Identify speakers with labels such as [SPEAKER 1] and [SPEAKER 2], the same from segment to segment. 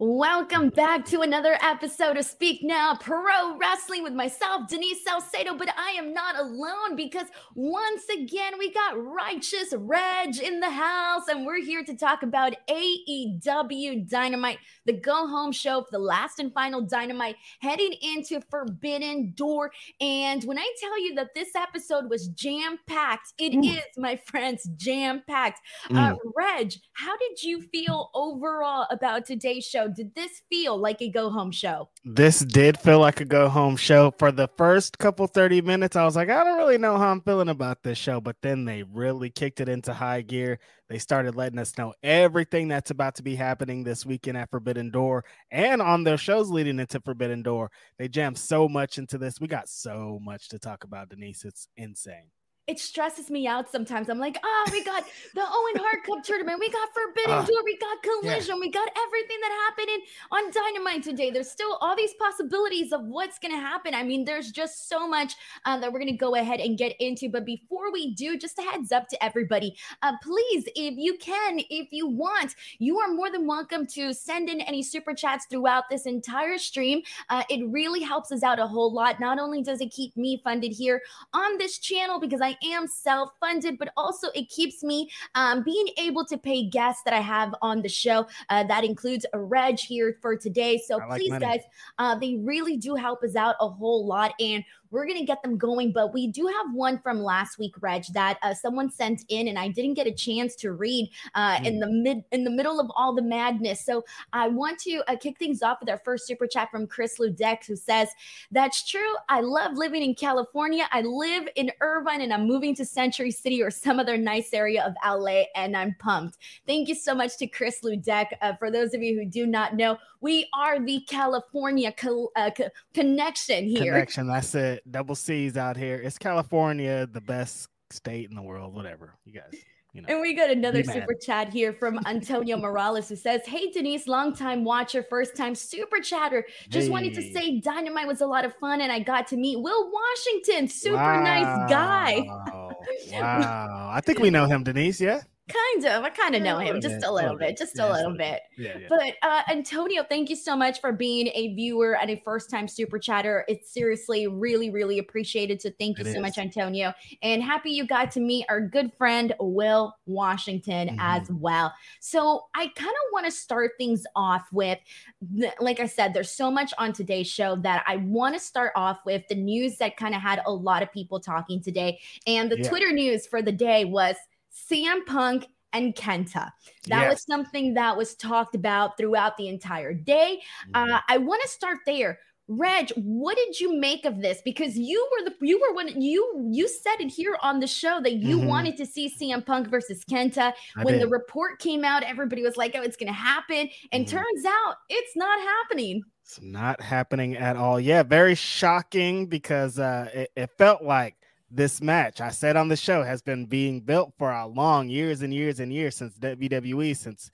[SPEAKER 1] Welcome back to another episode of Speak Now Pro Wrestling with myself, Denise Salcedo. But I am not alone because once again, we got Righteous Reg in the house, and we're here to talk about AEW Dynamite, the go home show for the last and final Dynamite heading into Forbidden Door. And when I tell you that this episode was jam packed, it mm. is, my friends, jam packed. Uh, mm. Uh, Reg, how did you feel overall about today's show? Did this feel like a go home show?
[SPEAKER 2] This did feel like a go home show. For the first couple 30 minutes, I was like, I don't really know how I'm feeling about this show. But then they really kicked it into high gear. They started letting us know everything that's about to be happening this weekend at Forbidden Door and on their shows leading into Forbidden Door. They jammed so much into this. We got so much to talk about, Denise. It's insane
[SPEAKER 1] it stresses me out sometimes. I'm like, oh, we got the Owen Hart Cup tournament, we got Forbidden uh, Door, we got Collision, yeah. we got everything that happened in, on Dynamite today. There's still all these possibilities of what's going to happen. I mean, there's just so much uh, that we're going to go ahead and get into. But before we do, just a heads up to everybody, uh, please, if you can, if you want, you are more than welcome to send in any super chats throughout this entire stream. Uh, it really helps us out a whole lot. Not only does it keep me funded here on this channel because I am self funded, but also it keeps me um, being able to pay guests that I have on the show. Uh, that includes a Reg here for today. So like please, money. guys, uh, they really do help us out a whole lot. And we're going to get them going, but we do have one from last week, Reg, that uh, someone sent in, and I didn't get a chance to read uh, mm. in the mid in the middle of all the madness. So I want to uh, kick things off with our first super chat from Chris Ludeck, who says, "That's true. I love living in California. I live in Irvine, and I'm moving to Century City or some other nice area of LA, and I'm pumped." Thank you so much to Chris Ludeck. Uh, for those of you who do not know, we are the California co- uh, co- connection here.
[SPEAKER 2] Connection. That's it double C's out here. It's California, the best state in the world, whatever. You guys. You know,
[SPEAKER 1] and we got another super chat here from Antonio Morales who says, Hey Denise, long time watcher, first time super chatter. Just hey. wanted to say Dynamite was a lot of fun and I got to meet Will Washington. Super wow. nice guy.
[SPEAKER 2] wow. I think we know him, Denise. Yeah.
[SPEAKER 1] Kind of. I kind of know him just a little bit, just a little bit. Yeah, yeah. But uh, Antonio, thank you so much for being a viewer and a first time super chatter. It's seriously really, really appreciated. So thank you it so is. much, Antonio. And happy you got to meet our good friend, Will Washington, mm-hmm. as well. So I kind of want to start things off with, like I said, there's so much on today's show that I want to start off with the news that kind of had a lot of people talking today. And the. Twitter news for the day was, CM Punk and Kenta. That yes. was something that was talked about throughout the entire day. Uh, I want to start there. Reg, what did you make of this? Because you were the you were when you you said it here on the show that you mm-hmm. wanted to see CM Punk versus Kenta. I when did. the report came out, everybody was like, "Oh, it's going to happen," and mm-hmm. turns out it's not happening.
[SPEAKER 2] It's not happening at all. Yeah, very shocking because uh, it, it felt like this match I said on the show has been being built for a long years and years and years since WWE since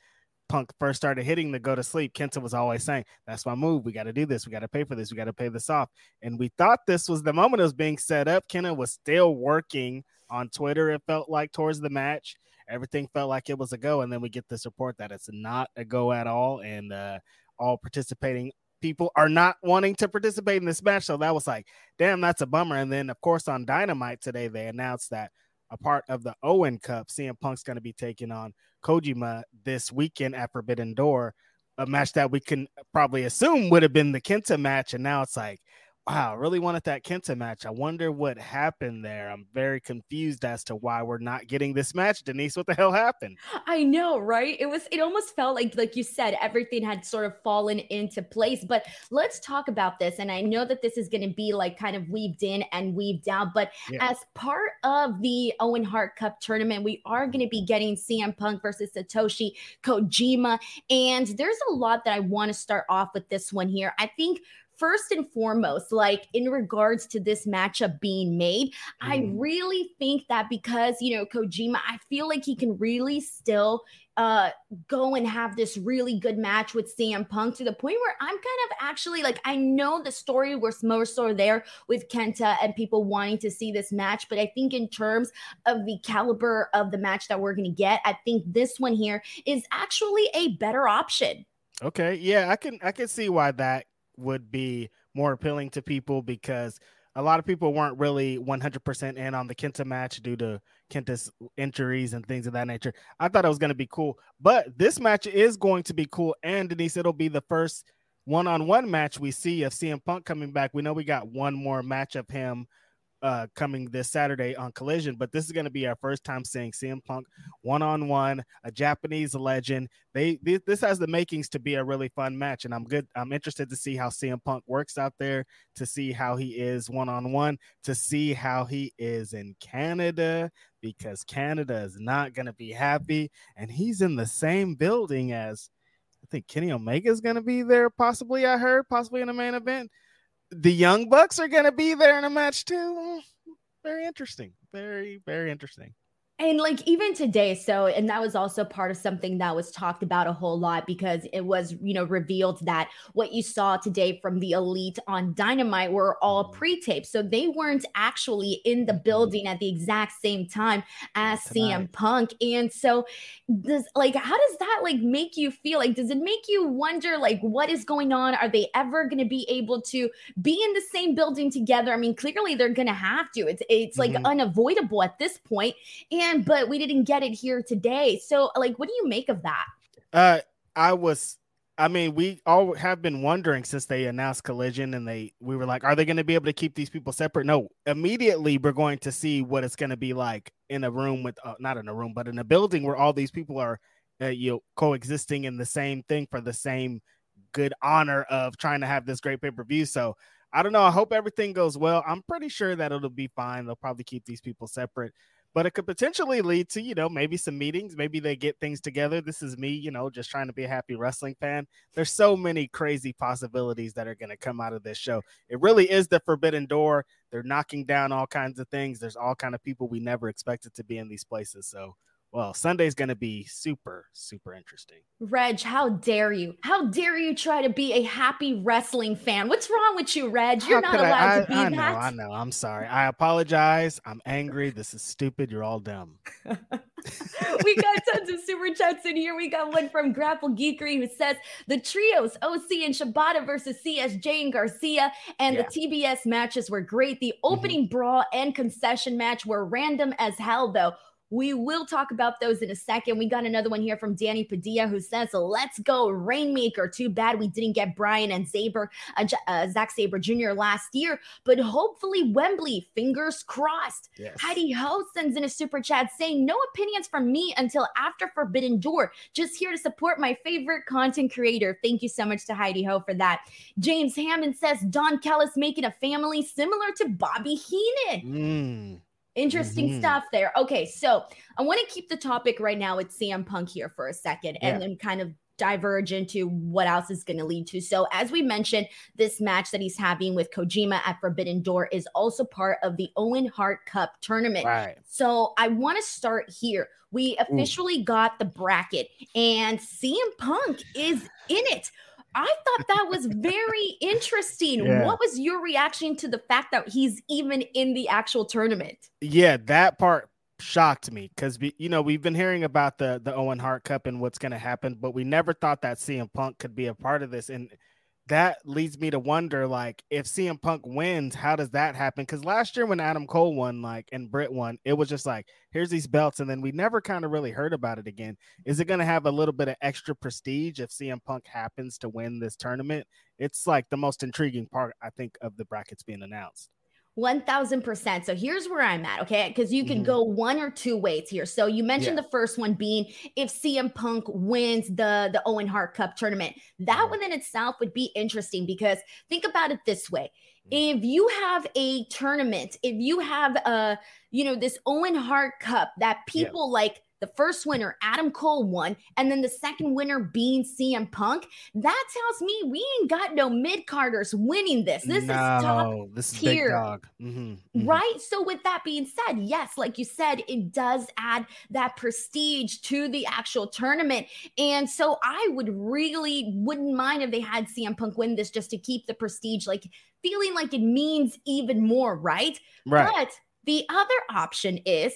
[SPEAKER 2] Punk first started hitting the go to sleep. Kenta was always saying, "That's my move. We got to do this. We got to pay for this. We got to pay this off." And we thought this was the moment it was being set up. Kenta was still working on Twitter. It felt like towards the match, everything felt like it was a go, and then we get this report that it's not a go at all, and uh, all participating people are not wanting to participate in this match. So that was like, damn, that's a bummer. And then, of course, on Dynamite today, they announced that a part of the Owen Cup, CM Punk's going to be taking on Kojima this weekend at Forbidden Door, a match that we can probably assume would have been the Kenta match. And now it's like, wow, really wanted that Kenta match. I wonder what happened there. I'm very confused as to why we're not getting this match. Denise, what the hell happened?
[SPEAKER 1] I know, right? It was it almost felt like like you said everything had sort of fallen into place. But let's talk about this and I know that this is going to be like kind of weaved in and weaved out, but yeah. as part of the Owen Hart Cup tournament, we are going to be getting CM Punk versus Satoshi Kojima and there's a lot that I want to start off with this one here. I think first and foremost, like in regards to this matchup being made, mm. I really think that because, you know, Kojima, I feel like he can really still uh go and have this really good match with CM Punk to the point where I'm kind of actually like I know the story was more so there with Kenta and people wanting to see this match, but I think in terms of the caliber of the match that we're going to get, I think this one here is actually a better option
[SPEAKER 2] Okay, yeah, I can I can see why that would be more appealing to people because a lot of people weren't really 100% in on the Kenta match due to Kenta's injuries and things of that nature. I thought it was going to be cool, but this match is going to be cool. And Denise, it'll be the first one on one match we see of CM Punk coming back. We know we got one more match of him uh, coming this Saturday on Collision, but this is going to be our first time seeing CM Punk one on one, a Japanese legend. They, this has the makings to be a really fun match, and I'm good. I'm interested to see how CM Punk works out there, to see how he is one on one, to see how he is in Canada because Canada is not going to be happy, and he's in the same building as. I think Kenny Omega is going to be there, possibly. I heard, possibly in a main event the Young Bucks are going to be there in a match too. Very interesting. Very, very interesting.
[SPEAKER 1] And like even today, so and that was also part of something that was talked about a whole lot because it was, you know, revealed that what you saw today from the elite on Dynamite were all mm-hmm. pre-taped. So they weren't actually in the mm-hmm. building at the exact same time as Tonight. CM Punk. And so does like how does that like make you feel? Like does it make you wonder like what is going on? Are they ever going to be able to be in the same building together? I mean, clearly they're going to have to. It's it's like mm-hmm. unavoidable at this point. And but we didn't get it here today. So, like, what do you make of that?
[SPEAKER 2] Uh, I was I mean, we all have been wondering since they announced Collision, and they we were like, are they going to be able to keep these people separate? No, immediately we're going to see what it's going to be like in a room with, uh, not in a room, but in a building where all these people are, uh, you know, coexisting in the same thing for the same good honor of trying to have this great pay per view. So I don't know. I hope everything goes well. I'm pretty sure that it'll be fine. They'll probably keep these people separate but it could potentially lead to you know maybe some meetings maybe they get things together. This is me you know just trying to be a happy wrestling fan. There's so many crazy possibilities that are going to come out of this show. It really is the forbidden door. They're knocking down all kinds of things. There's all kind of people we never expected to be in these places so well, Sunday's going to be super, super interesting.
[SPEAKER 1] Reg, how dare you? How dare you try to be a happy wrestling fan? What's wrong with you, Reg? You're how not allowed I, to be
[SPEAKER 2] I, I
[SPEAKER 1] that.
[SPEAKER 2] know, I know. I'm sorry. I apologize. I'm angry. This is stupid. You're all dumb.
[SPEAKER 1] we got tons of super chats in here. We got one from Grapple Geekery who says the trios OC and Shibata versus CSJ and Garcia and yeah. the TBS matches were great. The mm-hmm. opening mm-hmm. brawl and concession match were random as hell, though. We will talk about those in a second. We got another one here from Danny Padilla who says, Let's go, Rainmaker. Too bad we didn't get Bryan and Sabre, uh, uh, Zack Sabre Jr. last year, but hopefully Wembley, fingers crossed. Yes. Heidi Ho sends in a super chat saying, No opinions from me until after Forbidden Door. Just here to support my favorite content creator. Thank you so much to Heidi Ho for that. James Hammond says, Don Callis making a family similar to Bobby Heenan. Mm. Interesting mm-hmm. stuff there. Okay, so I want to keep the topic right now with CM Punk here for a second and then kind of diverge into what else is going to lead to. So, as we mentioned, this match that he's having with Kojima at Forbidden Door is also part of the Owen Hart Cup tournament. Right. So, I want to start here. We officially Ooh. got the bracket, and CM Punk is in it. I thought that was very interesting. Yeah. What was your reaction to the fact that he's even in the actual tournament?
[SPEAKER 2] Yeah, that part shocked me because you know we've been hearing about the the Owen Hart Cup and what's going to happen, but we never thought that CM Punk could be a part of this. And that leads me to wonder like if CM Punk wins, how does that happen? Because last year when Adam Cole won, like and Britt won, it was just like here's these belts, and then we never kind of really heard about it again. Is it going to have a little bit of extra prestige if CM Punk happens to win this tournament? It's like the most intriguing part, I think, of the brackets being announced.
[SPEAKER 1] 1000%. So here's where I'm at, okay? Because you can mm-hmm. go one or two ways here. So you mentioned yeah. the first one being if CM Punk wins the the Owen Hart Cup tournament. That mm-hmm. within itself would be interesting because think about it this way. Mm-hmm. If you have a tournament, if you have a, you know, this Owen Hart Cup that people yeah. like the first winner, Adam Cole, won, and then the second winner being CM Punk. That tells me we ain't got no mid carders winning this. This no, is top this is tier, dog. Mm-hmm, mm-hmm. right? So, with that being said, yes, like you said, it does add that prestige to the actual tournament, and so I would really wouldn't mind if they had CM Punk win this just to keep the prestige, like feeling like it means even more, right? Right. But the other option is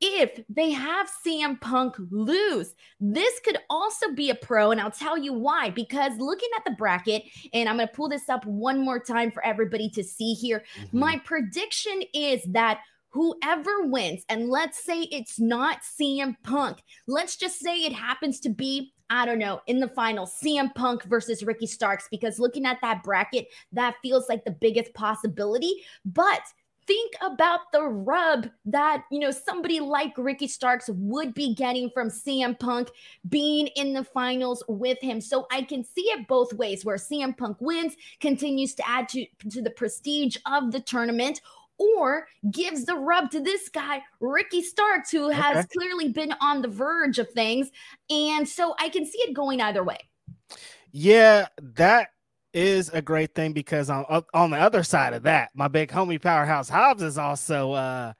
[SPEAKER 1] if they have CM Punk lose. This could also be a pro, and I'll tell you why. Because looking at the bracket, and I'm going to pull this up one more time for everybody to see here, mm-hmm. my prediction is that whoever wins, and let's say it's not CM Punk, let's just say it happens to be I don't know, in the final, CM Punk versus Ricky Starks, because looking at that bracket, that feels like the biggest possibility. But think about the rub that you know somebody like Ricky Starks would be getting from CM Punk being in the finals with him. So I can see it both ways where CM Punk wins, continues to add to, to the prestige of the tournament, or gives the rub to this guy, Ricky Starks, who has okay. clearly been on the verge of things. And so I can see it going either way.
[SPEAKER 2] Yeah, that is a great thing because on on the other side of that, my big homie Powerhouse Hobbs is also uh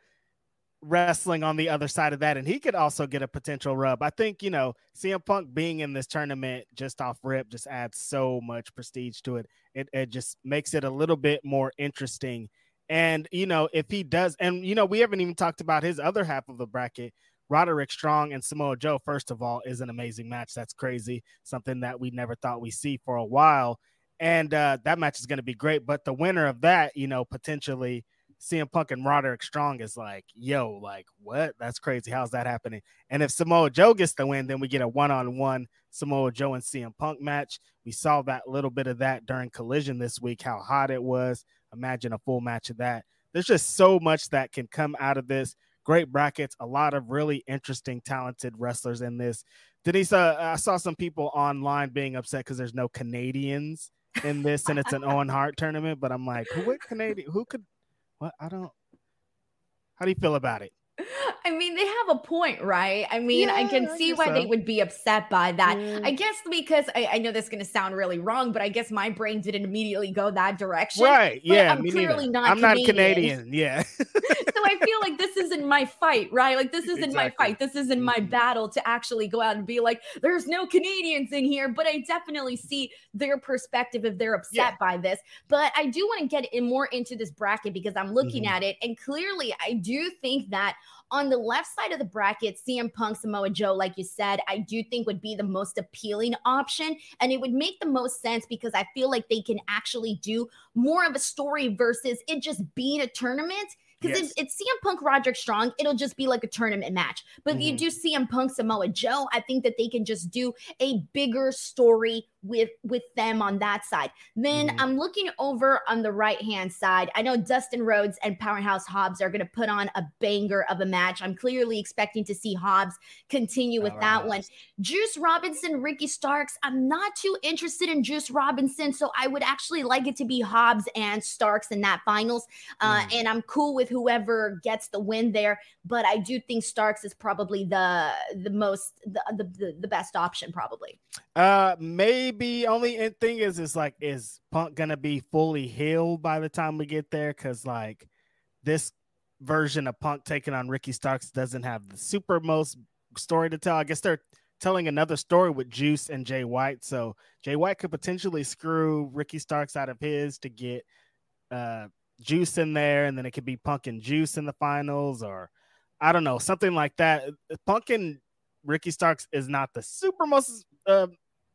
[SPEAKER 2] wrestling on the other side of that, and he could also get a potential rub. I think you know CM Punk being in this tournament just off rip just adds so much prestige to it. It it just makes it a little bit more interesting. And you know if he does, and you know we haven't even talked about his other half of the bracket. Roderick Strong and Samoa Joe, first of all, is an amazing match. That's crazy. Something that we never thought we'd see for a while and uh, that match is going to be great. But the winner of that, you know, potentially CM Punk and Roderick Strong is like, yo, like what? That's crazy. How's that happening? And if Samoa Joe gets the win, then we get a one-on-one Samoa Joe and CM Punk match. We saw that little bit of that during Collision this week, how hot it was. Imagine a full match of that. There's just so much that can come out of this. Great brackets, a lot of really interesting, talented wrestlers in this. Denise, uh, I saw some people online being upset because there's no Canadians in this and it's an Owen Hart tournament, but I'm like, who Canadian who could what I don't how do you feel about it?
[SPEAKER 1] I mean, they have a point, right? I mean, yeah, I can see I why so. they would be upset by that. Yeah. I guess because I, I know this is going to sound really wrong, but I guess my brain didn't immediately go that direction.
[SPEAKER 2] Right. Yeah. I'm clearly neither. not. I'm Canadian. not Canadian. Yeah. so
[SPEAKER 1] I feel like this isn't my fight, right? Like this isn't exactly. my fight. This isn't my mm-hmm. battle to actually go out and be like, there's no Canadians in here. But I definitely see their perspective if they're upset yeah. by this. But I do want to get in more into this bracket because I'm looking mm-hmm. at it, and clearly I do think that on the left side of the bracket, CM Punk, Samoa Joe, like you said, I do think would be the most appealing option. And it would make the most sense because I feel like they can actually do more of a story versus it just being a tournament because yes. it's, it's CM Punk Roderick Strong, it'll just be like a tournament match. But mm-hmm. if you mm-hmm. do CM Punk Samoa Joe, I think that they can just do a bigger story with with them on that side. Then mm-hmm. I'm looking over on the right hand side. I know Dustin Rhodes and Powerhouse Hobbs are going to put on a banger of a match. I'm clearly expecting to see Hobbs continue with that one. Juice Robinson, Ricky Starks. I'm not too interested in Juice Robinson, so I would actually like it to be Hobbs and Starks in that finals. Uh, mm. And I'm cool with whoever gets the win there, but I do think Starks is probably the the most the the, the best option probably.
[SPEAKER 2] Uh, maybe only thing is is like is Punk gonna be fully healed by the time we get there? Because like this version of Punk taking on Ricky Starks doesn't have the super most story to tell. I guess they're telling another story with Juice and Jay White. So Jay White could potentially screw Ricky Starks out of his to get uh Juice in there, and then it could be Punk and Juice in the finals, or I don't know, something like that. Punk and Ricky Starks is not the super most uh,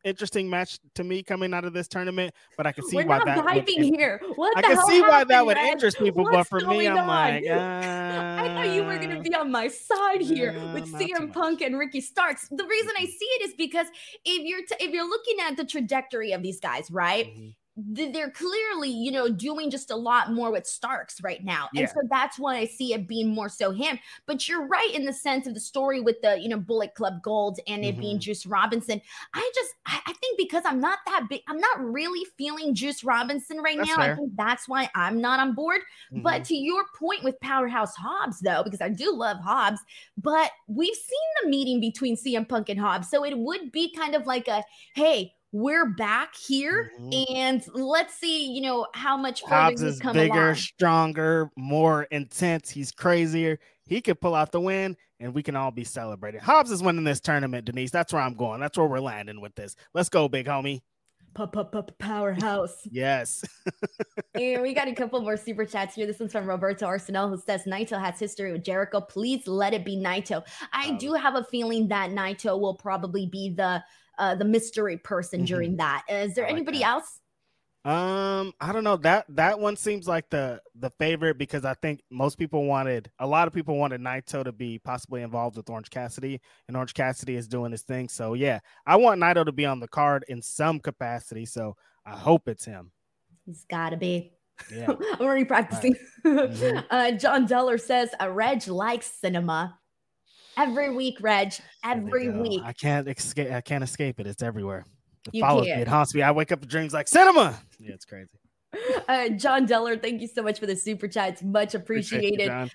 [SPEAKER 2] interesting match to me coming out of this tournament, but I can see
[SPEAKER 1] We're
[SPEAKER 2] why
[SPEAKER 1] that hyping would, here. What
[SPEAKER 2] I can see why that would interest people,
[SPEAKER 1] What's
[SPEAKER 2] but for me, I'm on? like, uh,
[SPEAKER 1] I thought you were gonna be on my side here uh, with CM Punk and Ricky Starks. The reason I see it is because if you're t- if you're looking at the trajectory of these guys, right? Mm-hmm they're clearly, you know, doing just a lot more with Starks right now. And so that's why I see it being more so him. But you're right in the sense of the story with the, you know, Bullet Club Gold and it mm-hmm. being Juice Robinson. I just, I, think because I'm not that big, I'm not really feeling Juice Robinson right that's now. Fair. I think that's why I'm not on board. Mm-hmm. But to your point with Powerhouse Hobbs, though, because I do love Hobbs, but we've seen the meeting between CM Punk and Hobbs. So it would be kind of like a, hey, we're back here mm-hmm. and let's see you know how much Hobbs is bigger along.
[SPEAKER 2] stronger more intense he's crazier he could pull out the win and we can all be celebrating Hobbs is winning this tournament denise that's where i'm going that's where we're landing with this let's go big homie
[SPEAKER 1] powerhouse.
[SPEAKER 2] Yes.
[SPEAKER 1] and we got a couple more super chats here. This one's from Roberto Arsenal who says Naito has history with Jericho. Please let it be Naito. I um, do have a feeling that Naito will probably be the uh, the mystery person mm-hmm. during that. Is there like anybody that. else?
[SPEAKER 2] Um, I don't know. That that one seems like the the favorite because I think most people wanted a lot of people wanted Naito to be possibly involved with Orange Cassidy, and Orange Cassidy is doing his thing. So yeah, I want Naito to be on the card in some capacity. So I hope it's him.
[SPEAKER 1] He's gotta be. Yeah. I'm already practicing. Right. Mm-hmm. Uh, John Deller says a Reg likes cinema. Every week, Reg. Every week.
[SPEAKER 2] I can't escape. I can't escape it. It's everywhere. It you follows can. me. It haunts me. I wake up in dreams like cinema. Yeah, it's crazy.
[SPEAKER 1] Uh, John Deller, thank you so much for the super chat. It's much appreciated. You,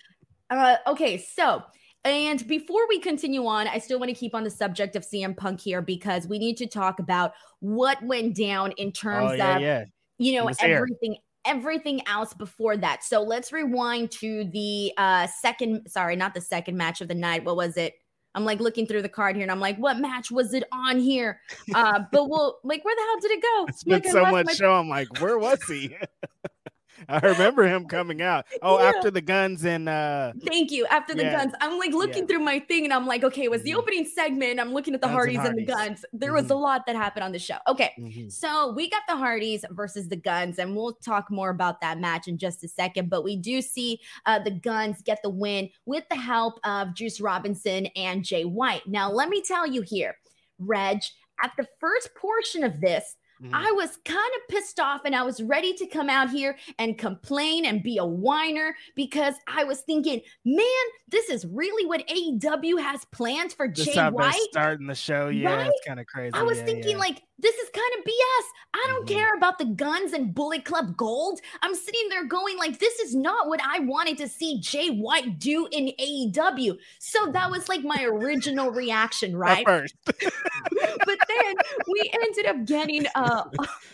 [SPEAKER 1] uh, okay, so and before we continue on, I still want to keep on the subject of CM Punk here because we need to talk about what went down in terms oh, yeah, of yeah. you know everything everything else before that. So let's rewind to the uh second sorry, not the second match of the night. What was it? I'm like looking through the card here and I'm like, what match was it on here? Uh, but we'll like, where the hell did it go?
[SPEAKER 2] It's been like, so much my- show. I'm like, where was he? I remember him coming out. Oh, yeah. after the guns and uh
[SPEAKER 1] Thank you. After the yeah. guns. I'm like looking yeah. through my thing and I'm like, okay, it was the mm-hmm. opening segment. I'm looking at the guns Hardys and, Hardys and, the guns. There mm-hmm. was a mm-hmm. lot that happened on the show. Okay. Mm-hmm. So we got the Hardys versus the guns, and we'll talk more about that match in just a second. But we do see uh the guns get the win with the help of Juice Robinson and Jay White. Now, let me tell you here, Reg, at the first portion of this, Mm-hmm. I was kind of pissed off and I was ready to come out here and complain and be a whiner because I was thinking, man, this is really what AEW has planned for this Jay White.
[SPEAKER 2] Starting the show, yeah, right? it's kind of crazy.
[SPEAKER 1] I was
[SPEAKER 2] yeah,
[SPEAKER 1] thinking, yeah. like, this is kind of BS. I don't mm-hmm. care about the guns and Bullet Club Gold. I'm sitting there going like, this is not what I wanted to see Jay White do in AEW. So that was like my original reaction, right?
[SPEAKER 2] first.
[SPEAKER 1] but then we ended up getting, uh,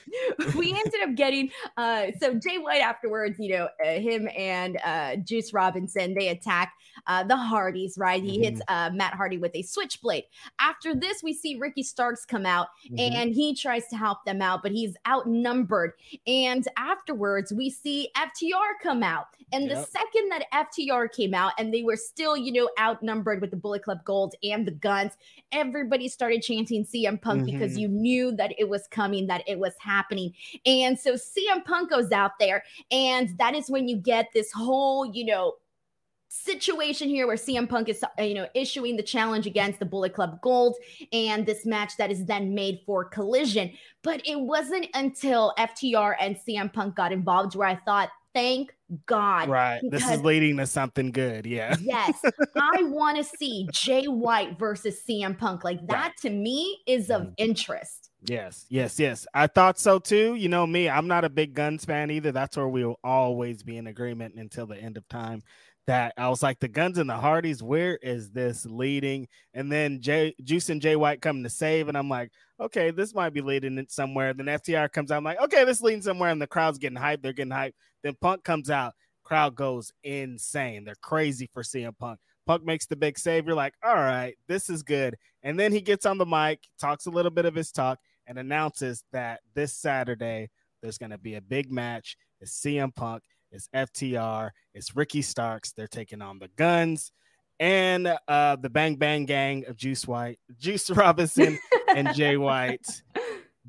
[SPEAKER 1] we ended up getting, uh, so Jay White afterwards, you know, uh, him and uh, Juice Robinson, they attack uh, the Hardys, right? He mm-hmm. hits uh, Matt Hardy with a switchblade. After this, we see Ricky Starks come out mm-hmm. and he tries to help them out, but he's outnumbered. And afterwards, we see FTR come out. And yep. the second that FTR came out and they were still, you know, outnumbered with the Bullet Club Gold and the guns, everybody started chanting CM Punk mm-hmm. because you knew that it was coming, that it was happening. And so CM Punk goes out there, and that is when you get this whole, you know, situation here where CM Punk is, uh, you know, issuing the challenge against the Bullet Club Gold and this match that is then made for Collision. But it wasn't until FTR and CM Punk got involved where I thought, thank God.
[SPEAKER 2] Right. This is leading to something good. Yeah.
[SPEAKER 1] yes. I want to see Jay White versus CM Punk. Like that right. to me is of mm. interest.
[SPEAKER 2] Yes, yes, yes. I thought so too. You know me, I'm not a big guns fan either. That's where we'll always be in agreement until the end of time that I was like, the Guns and the Hardys, where is this leading? And then Jay, Juice and Jay White come to save, and I'm like, okay, this might be leading it somewhere. Then FTR comes out, I'm like, okay, this leading somewhere, and the crowd's getting hyped. They're getting hyped. Then Punk comes out, crowd goes insane. They're crazy for CM Punk. Punk makes the big save. You're like, all right, this is good. And then he gets on the mic, talks a little bit of his talk, and announces that this Saturday there's going to be a big match. It's CM Punk it's FTR, it's Ricky Starks. They're taking on the Guns and uh, the Bang Bang Gang of Juice White, Juice Robinson, and Jay White.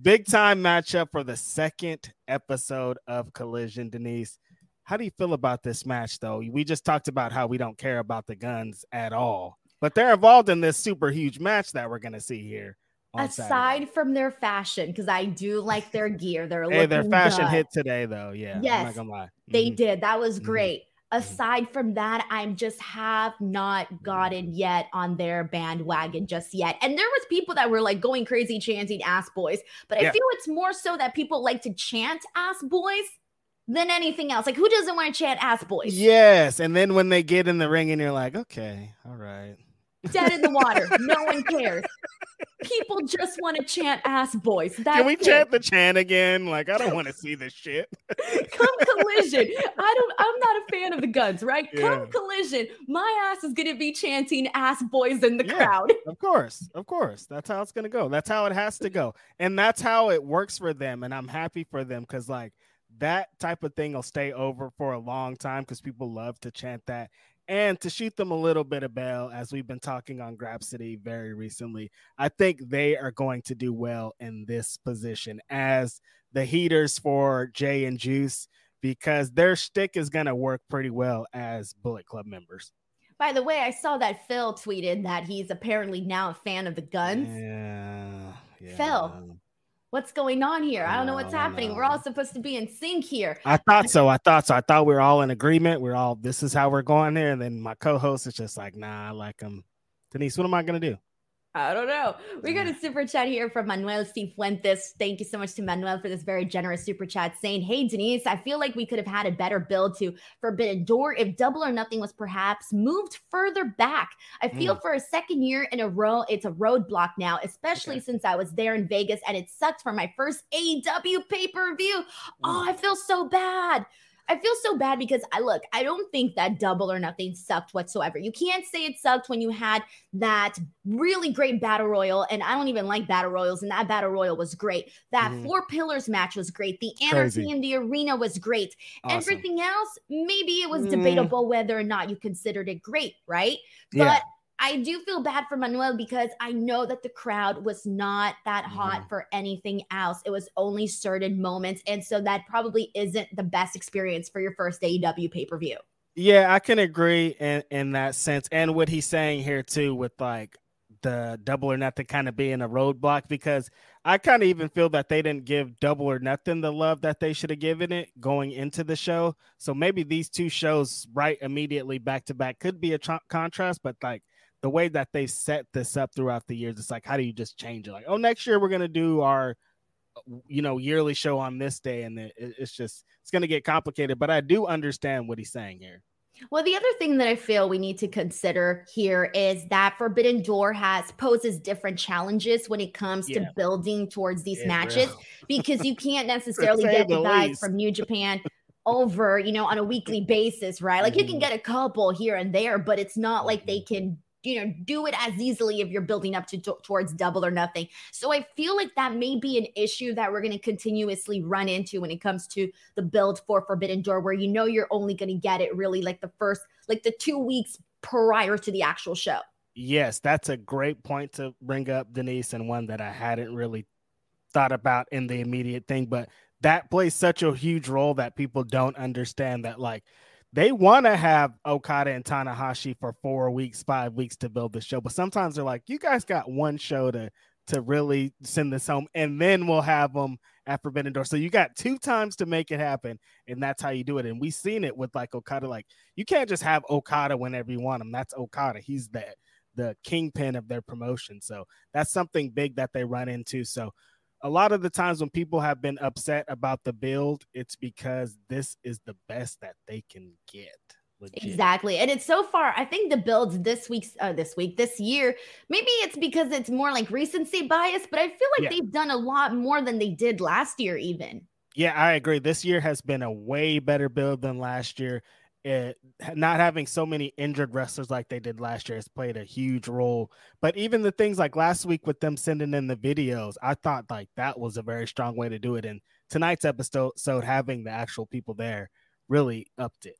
[SPEAKER 2] Big time matchup for the second episode of Collision. Denise, how do you feel about this match, though? We just talked about how we don't care about the guns at all, but they're involved in this super huge match that we're going to see here
[SPEAKER 1] aside from their fashion because i do like their gear they're
[SPEAKER 2] hey their fashion good. hit today though yeah yes mm-hmm.
[SPEAKER 1] they did that was mm-hmm. great mm-hmm. aside from that i'm just have not gotten yet on their bandwagon just yet and there was people that were like going crazy chanting ass boys but i yeah. feel it's more so that people like to chant ass boys than anything else like who doesn't want to chant ass boys
[SPEAKER 2] yes and then when they get in the ring and you're like okay all right
[SPEAKER 1] dead in the water. no one cares. People just want to chant ass boys. That's
[SPEAKER 2] Can we
[SPEAKER 1] it.
[SPEAKER 2] chant the chant again? Like, I don't want to see this shit.
[SPEAKER 1] Come collision. I don't I'm not a fan of the guns, right?
[SPEAKER 2] Yeah.
[SPEAKER 1] Come collision. My ass is gonna be chanting ass boys in the
[SPEAKER 2] Yeah.
[SPEAKER 1] crowd.
[SPEAKER 2] Of course, of course. That's how it's gonna go. That's how it has to go. And that's how it works for them. And I'm happy for them because like that type of thing will stay over for a long time because people love to chant that. And to shoot them a little bit of bail, as we've been talking on Grab City very recently, I think they are going to do well in this position as the heaters for Jay and Juice because their stick is going to work pretty well as Bullet Club members.
[SPEAKER 1] By the way, I saw that Phil tweeted that he's apparently now a fan of the guns.
[SPEAKER 2] Yeah, yeah.
[SPEAKER 1] Phil. What's going on here? I don't know what's
[SPEAKER 2] No,
[SPEAKER 1] happening. We're all supposed to be in sync here.
[SPEAKER 2] I thought so. I thought so. I thought we were all in agreement. We're all this is how we're going there. And then my co-host is just like, nah, I like him. Denise, what am I gonna do?
[SPEAKER 1] I don't know. We got a super chat here from Manuel Cifuentes. Thank you so much to Manuel for this very generous super chat saying, Hey, Denise, I feel like we could have had a better build to Forbidden Door if Double or Nothing was perhaps moved further back. I feel hmm. for a second year in a row, it's a roadblock now, especially
[SPEAKER 2] Okay.
[SPEAKER 1] since I was there in Vegas and it sucked for my first AEW pay per view. Oh, hmm. I feel so bad. I feel so bad because I look, I don't think that double or nothing sucked whatsoever. You can't say it sucked when you had that really great battle royal, and I don't even like battle royals, and that battle royal was great. That
[SPEAKER 2] Mhm.
[SPEAKER 1] four pillars match was great. The
[SPEAKER 2] Crazy.
[SPEAKER 1] anarchy in the arena was great.
[SPEAKER 2] Awesome.
[SPEAKER 1] Everything else, maybe it was
[SPEAKER 2] Mm.
[SPEAKER 1] debatable whether or not you considered it great, right?
[SPEAKER 2] Yeah.
[SPEAKER 1] I do feel bad for Manuel because I know that the crowd was not that
[SPEAKER 2] Mm-hmm.
[SPEAKER 1] hot for anything else. It was only certain moments. And so that probably isn't the best experience for your first AEW pay per view.
[SPEAKER 2] Yeah, I can agree in in that sense, and what he's saying here too, with like the double or nothing kind of being a roadblock, because I kind of even feel that they didn't give double or nothing the love that they should have given it going into the show. So maybe these two shows right immediately back to back could be a tr- contrast, but like the way that they set this up throughout the years, it's like how do you just change it? Like, oh, next year we're gonna do our you know yearly show on this day, and it's just it's gonna get complicated. But I do understand what he's saying here.
[SPEAKER 1] Well, the other thing that I feel we need to consider here is that Forbidden Door has poses different challenges when it comes
[SPEAKER 2] Yeah.
[SPEAKER 1] to building towards these
[SPEAKER 2] Yeah,
[SPEAKER 1] matches because you can't necessarily get the guys
[SPEAKER 2] least.
[SPEAKER 1] from New Japan over, you know, on a weekly basis, right? Like you can
[SPEAKER 2] Mhm.
[SPEAKER 1] get a couple here and there, but it's not like they
[SPEAKER 2] Mm-hmm.
[SPEAKER 1] can, you know, do it as easily if you're building up to to- towards double or nothing. So I feel like that may be an issue that we're going to continuously run into when it comes to the build for Forbidden Door, where you know you're only going to get it really like the first, like the two weeks prior to the actual show.
[SPEAKER 2] Yes, that's a great point to bring up, Denise, and one that I hadn't really thought about in the immediate thing. But that plays such a huge role that people don't understand that, like, they want to have Okada and Tanahashi for four weeks, five weeks to build the show. But sometimes they're like, you guys got one show to to really send this home, and then we'll have them at Forbidden Door. So you got two times to make it happen, and that's how you do it. And we've seen it with like Okada. Like, you can't just have Okada whenever you want him. That's Okada. He's the the kingpin of their promotion. So that's something big that they run into. So a lot of the times when people have been upset about the build, it's because this is the best that they can get. legit.
[SPEAKER 1] Exactly. And it's so far, I think the builds this week, uh, this week, this year, maybe it's because it's more like recency bias, but I feel like
[SPEAKER 2] Yeah.
[SPEAKER 1] they've done a lot more than they did last year, even.
[SPEAKER 2] Yeah, I agree. This year has been a way better build than last year. It, not having so many injured wrestlers like they did last year has played a huge role. But even the things like last week with them sending in the videos, I thought like that was a very strong way to do it. And tonight's episode, so having the actual people there really upped it.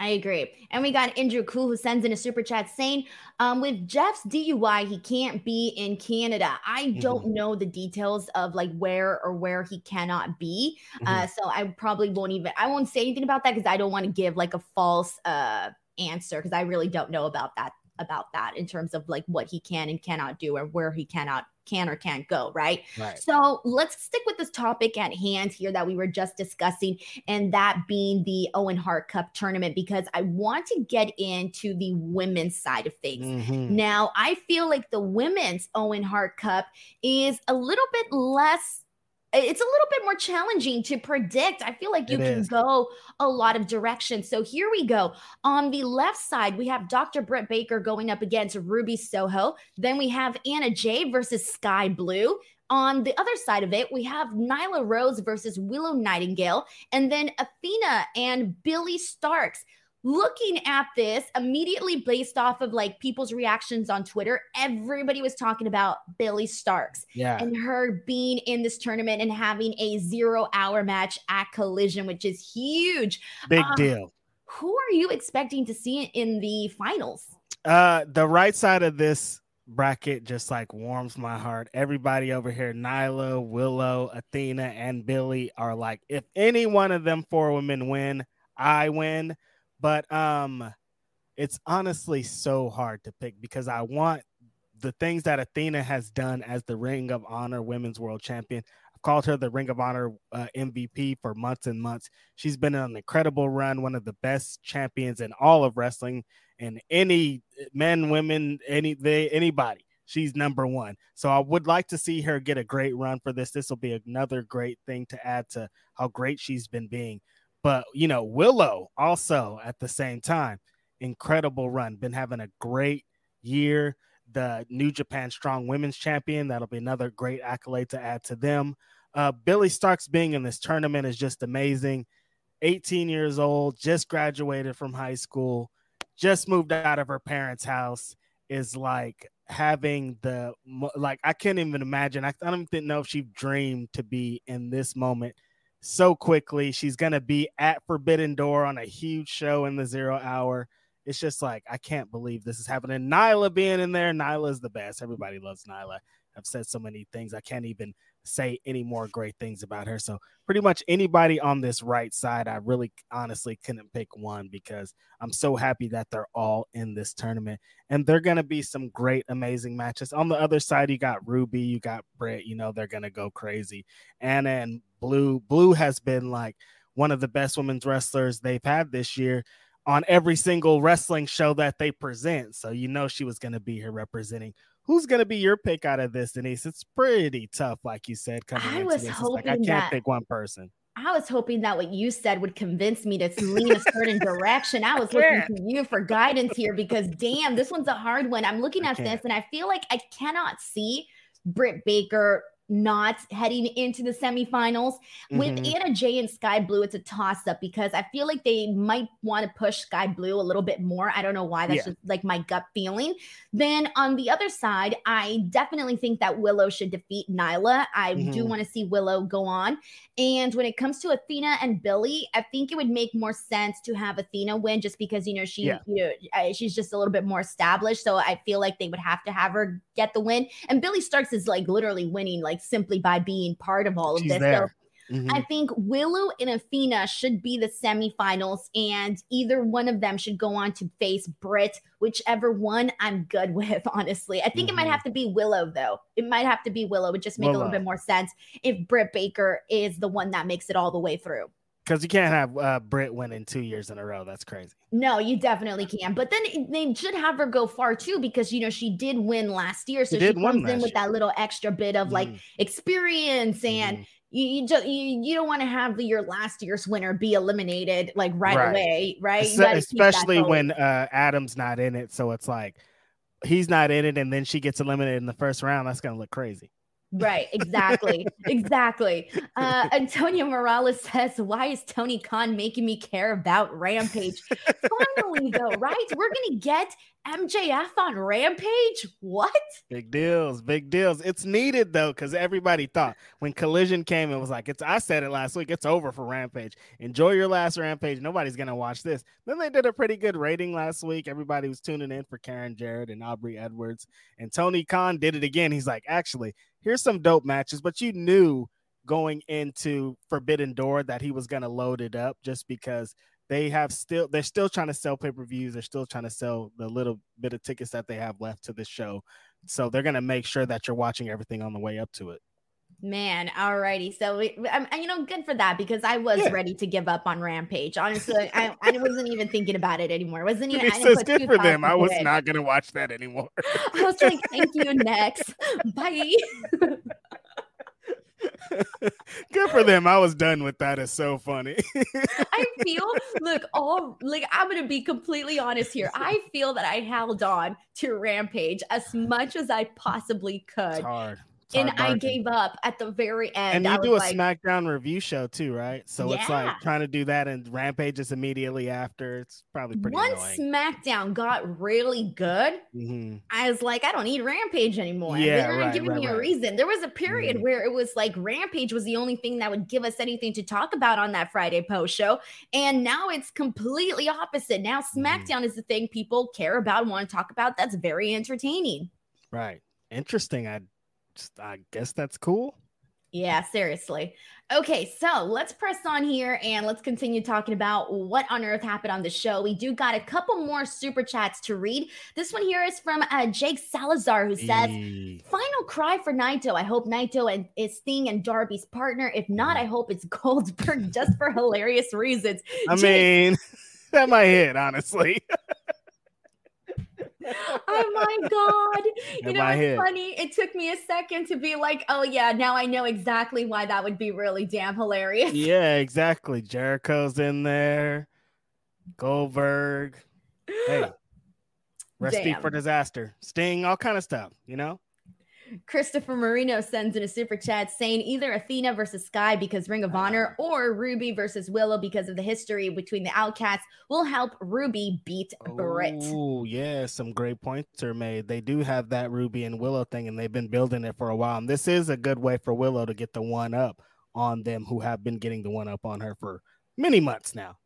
[SPEAKER 1] I agree. And we got Andrew Cool who sends in a super chat saying, um, with Jeff's DUI, he can't be in Canada. I don't know the details of like where or where he cannot be. Uh, so I probably won't even I won't say anything about that because I don't want to give like a false uh answer because I really don't know about that about that in terms of like what he can and cannot do or where he cannot can or can't go, right?
[SPEAKER 2] Right.
[SPEAKER 1] So let's stick with this topic at hand here that we were just discussing, and that being the Owen Hart Cup tournament, because I want to get into the women's side of things.
[SPEAKER 2] Mhm.
[SPEAKER 1] Now, I feel like the women's Owen Hart Cup is a little bit less it's a little bit more challenging to predict. I feel like you it can is. go a lot of directions. So here we go. On the left side, we have Dr. Britt Baker going up against Ruby Soho. Then we have Anna Jay versus Sky Blue. On the other side of it, we have Nyla Rose versus Willow Nightingale, and then Athena and Billie Starkz looking at this immediately based off of like people's reactions on Twitter, everybody was talking about Billie Starkz
[SPEAKER 2] yeah.
[SPEAKER 1] and her being in this tournament and having a zero hour match at Collision, which is huge.
[SPEAKER 2] Big um, deal.
[SPEAKER 1] Who are you expecting to see in the finals?
[SPEAKER 2] Uh, the right side of this bracket just like warms my heart. Everybody over here, Nyla, Willow, Athena, and Billie are like, if any one of them four women win, I win. But um, it's honestly so hard to pick because I want the things that Athena has done as the Ring of Honor Women's World Champion. I've called her the Ring of Honor uh, MVP for months and months. She's been on an incredible run, one of the best champions in all of wrestling, and any men, women, any they anybody. She's number one. So I would like to see her get a great run for this. This will be another great thing to add to how great she's been being. But you know, Willow also at the same time, incredible run, been having a great year. The New Japan Strong Women's Champion, that'll be another great accolade to add to them. Uh, Billie Starkz being in this tournament is just amazing. 18 years old, just graduated from high school, just moved out of her parents' house, is like having the like I can't even imagine. I, I don't even know if she dreamed to be in this moment so quickly. She's going to be at Forbidden Door on a huge show in the zero hour. It's just like, I can't believe this is happening. Nyla being in there, Nyla is the best. Everybody loves Nyla. I've said so many things. I can't even say any more great things about her. So pretty much anybody on this right side, I really honestly couldn't pick one because I'm so happy that they're all in this tournament. And they're gonna be some great, amazing matches. On the other side, you got Ruby, you got Britt, you know, they're gonna go crazy. Anna and Blue, Blue has been like one of the best women's wrestlers they've had this year on every single wrestling show that they present. So you know she was going to be here representing Who's going to be your pick out of this, Denise? It's pretty tough, like you said. Coming I was this. hoping like, I can't that, pick one person.
[SPEAKER 1] I was hoping that what you said would convince me to lean a certain direction. I was looking to you for guidance here because, damn, this one's a hard one. I'm looking at this and I feel like I cannot see Britt Baker not heading into the semifinals. Mm-hmm. With Anna Jay and Sky Blue, it's a toss up because I feel like they might want to push Sky Blue a little bit more. I don't know why. That's yeah. just like my gut feeling. Then on the other side, I definitely think that Willow should defeat Nyla. I mm-hmm. do want to see Willow go on. And when it comes to Athena and Billie, I think it would make more sense to have Athena win just because, you know, she, yeah. you know, she's just a little bit more established. So I feel like they would have to have her get the win. And Billie Starkz is like literally winning like simply by being part of all of She's this. There. So Mm-hmm. I think Willow and Athena should be the semifinals, and either one of them should go on to face Britt. Whichever one I'm good with, honestly. I think mm-hmm. it might mm-hmm. have to be Willow, though. It might have to be Willow. It just make Willow. a little bit more sense if Britt Baker is the one that makes it all the way through
[SPEAKER 2] because you can't have uh, Britt winning two years in a row. That's crazy.
[SPEAKER 1] No, you definitely can. But then they should have her go far too, because you know she did win last year, so she, she comes in with year. that little extra bit of mm. like experience and. Mm. You, you just you, you don't want to have your last year's winner be eliminated like right, right. away, right?
[SPEAKER 2] especially when uh, Adam's not in it, so it's like he's not in it, and then she gets eliminated in the first round. That's gonna look crazy.
[SPEAKER 1] Right, exactly, exactly. Uh, Antonio Morales says, "Why is Tony Khan making me care about Rampage?" Finally, though, right? We're gonna get MJF on Rampage? What?
[SPEAKER 2] Big deals, big deals. It's needed though, because everybody thought when Collision came, it was like it's. I said it last week. It's over for Rampage. Enjoy your last Rampage. Nobody's gonna watch this. Then they did a pretty good rating last week. Everybody was tuning in for Karen Jarrett and Aubrey Edwards, and Tony Khan did it again. He's like, actually, here's some dope matches, but you knew going into Forbidden Door that he was gonna load it up just because they have still they're still trying to sell pay-per-views. They're still trying to sell the little bit of tickets that they have left to the show. So they're going to make sure that you're watching everything on the way up to it
[SPEAKER 1] Man, alrighty. So, we, I'm, you know, good for that because I was yeah. ready to give up on Rampage. Honestly, I, I wasn't even thinking about it anymore. Wasn't even.
[SPEAKER 2] It's good for them. I was it. not going to watch that anymore.
[SPEAKER 1] I was like, thank you. Next, bye.
[SPEAKER 2] Good for them. I was done with that. It's so funny.
[SPEAKER 1] I feel look all like I'm gonna be completely honest here. I feel that I held on to Rampage as much as I possibly could. It's
[SPEAKER 2] hard
[SPEAKER 1] and I gave up at the very end.
[SPEAKER 2] And you do a like, SmackDown review show too, right? So yeah. it's like trying to do that and Rampage is immediately after. It's probably pretty.
[SPEAKER 1] Once
[SPEAKER 2] annoying.
[SPEAKER 1] SmackDown got really good, mm-hmm. I was like, I don't need Rampage anymore.
[SPEAKER 2] Yeah,
[SPEAKER 1] They're
[SPEAKER 2] right,
[SPEAKER 1] giving
[SPEAKER 2] right,
[SPEAKER 1] me
[SPEAKER 2] right.
[SPEAKER 1] a reason. There was a period mm-hmm. where it was like Rampage was the only thing that would give us anything to talk about on that Friday post show, and now it's completely opposite. Now mm-hmm. SmackDown mm-hmm. is the thing people care about, want to talk about. That's very entertaining.
[SPEAKER 2] Right. Interesting. I I guess that's cool.
[SPEAKER 1] Yeah, seriously. Okay, so let's press on here and let's continue talking about what on earth happened on the show. We do got a couple more super chats to read. This one here is from uh, Jake Salazar, who says, e- "Final cry for Naito. I hope Naito and is Sting and Darby's partner. If not, I hope it's Goldberg, just for hilarious reasons."
[SPEAKER 2] I Jake- mean, that might hit honestly.
[SPEAKER 1] oh my god. You know it's funny it took me a second to be like oh yeah now i know exactly why that would be really damn hilarious.
[SPEAKER 2] Yeah exactly. Jericho's in there. Goldberg. Hey recipe for disaster. Sting all kind of stuff you know
[SPEAKER 1] Christopher Marino sends in a super chat saying either Athena versus Sky because Ring of Honor ah. or Ruby versus Willow because of the history between the Outcasts will help Ruby beat Britt.
[SPEAKER 2] Oh, yeah, some great points are made. They do have that Ruby and Willow thing, and they've been building it for a while. And this is a good way for Willow to get the one up on them who have been getting the one up on her for many months now.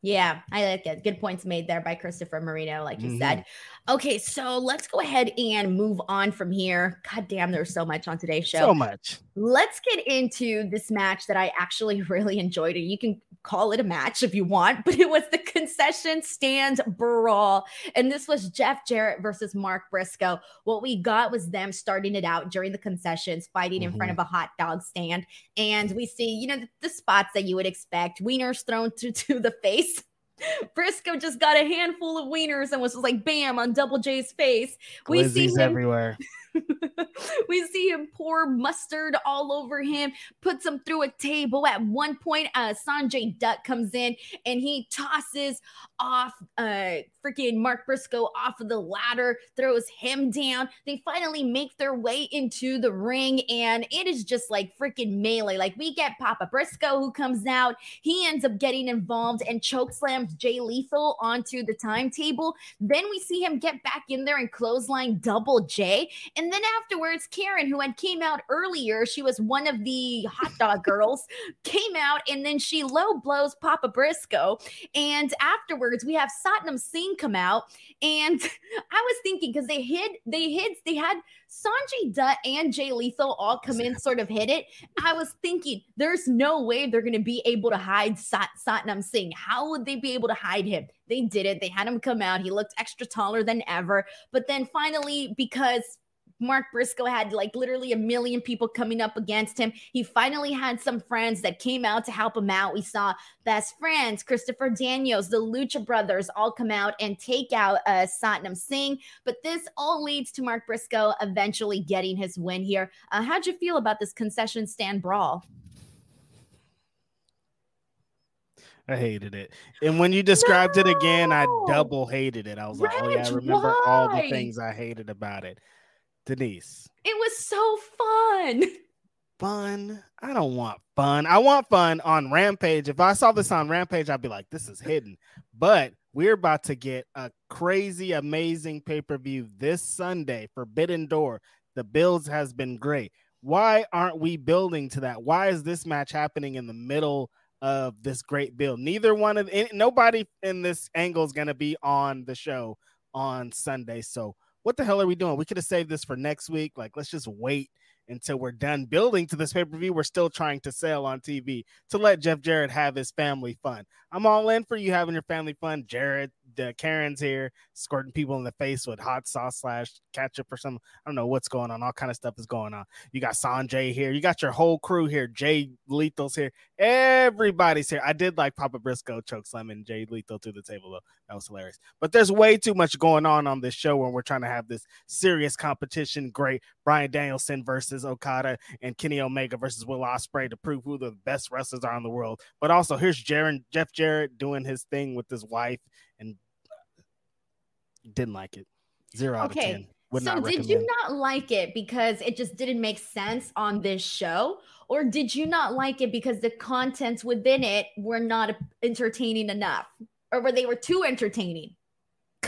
[SPEAKER 1] Yeah, I like it. Good points made there by Christopher Marino, like you mm-hmm. said. Okay, so let's go ahead and move on from here. God damn, there's so much on today's show.
[SPEAKER 2] So much.
[SPEAKER 1] Let's get into this match that I actually really enjoyed. And you can call it a match if you want, but it was the concession stand brawl. And this was Jeff Jarrett versus Mark Briscoe. What we got was them starting it out during the concessions, fighting mm-hmm. in front mm-hmm. of a hot dog stand. And we see, you know, the, the spots that you would expect wieners thrown to, to the face. Briscoe just got a handful of wieners and was just like bam on Double J's face.
[SPEAKER 2] We see him
[SPEAKER 1] everywhere. we see him pour mustard all over him, puts him through a table. At one point, uh, Sanjay Dutt comes in and he tosses off uh freaking Mark Briscoe off of the ladder, throws him down. They finally make their way into the ring, and it is just like freaking melee. Like we get Papa Briscoe who comes out, he ends up getting involved and choke slams Jay Lethal onto the timetable. Then we see him get back in there and clothesline Double J, and then afterwards, Karen, who had came out earlier, she was one of the hot dog girls, came out and then she low blows Papa Briscoe. And afterwards, we have Satnam Singh come out. And I was thinking because they hid, they hid, they had Sanjay Dutt and Jay Lethal all come in, sort of hit it. I was thinking there's no way they're going to be able to hide Sat- Satnam Singh. How would they be able to hide him? They did it. They had him come out. He looked extra taller than ever. But then finally, because Mark Briscoe had like literally a million people coming up against him. He finally had some friends that came out to help him out. We saw best friends, Christopher Daniels, the Lucha Brothers all come out and take out uh, Satnam Singh. But this all leads to Mark Briscoe eventually getting his win here. Uh, how'd you feel about this concession stand brawl?
[SPEAKER 2] I hated it. And when you described no! it again, I double hated it. I was like, oh, yeah, I remember why? all the things I hated about it. Denise.
[SPEAKER 1] It was so fun.
[SPEAKER 2] Fun. I don't want fun. I want fun on Rampage. If I saw this on Rampage, I'd be like, this is hidden. But we're about to get a crazy, amazing pay per view this Sunday, Forbidden Door. The builds has been great. Why aren't we building to that? Why is this match happening in the middle of this great build? Neither one of nobody in this angle is going to be on the show on Sunday. So what the hell are we doing? We could have saved this for next week. Like, let's just wait until we're done building to this pay per view. We're still trying to sell on TV to let Jeff Jarrett have his family fun. I'm all in for you having your family fun. Jarrett, the Karen's here squirting people in the face with hot sauce slash ketchup or something. I don't know what's going on. All kind of stuff is going on. You got Sanjay here. You got your whole crew here. Jay Lethal's here. Everybody's here. I did like Papa Briscoe choke slamming Jay Lethal to the table though. That was hilarious. But there's way too much going on on this show when we're trying to have this serious competition. Great Bryan Danielson versus Okada and Kenny Omega versus Will Ospreay to prove who the best wrestlers are in the world. But also here's Jaron, Jeff Jarrett doing his thing with his wife didn't like it. Zero out okay. of ten.
[SPEAKER 1] Would so did you not like it because it just didn't make sense on this show? Or did you not like it because the contents within it were not entertaining enough? Or were they were too entertaining?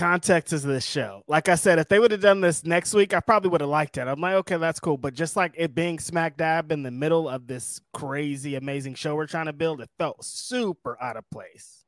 [SPEAKER 2] context is this show. Like I said, if they would have done this next week, I probably would have liked it. I'm like, okay, that's cool. But just like it being smack dab in the middle of this crazy, amazing show we're trying to build, it felt super out of place.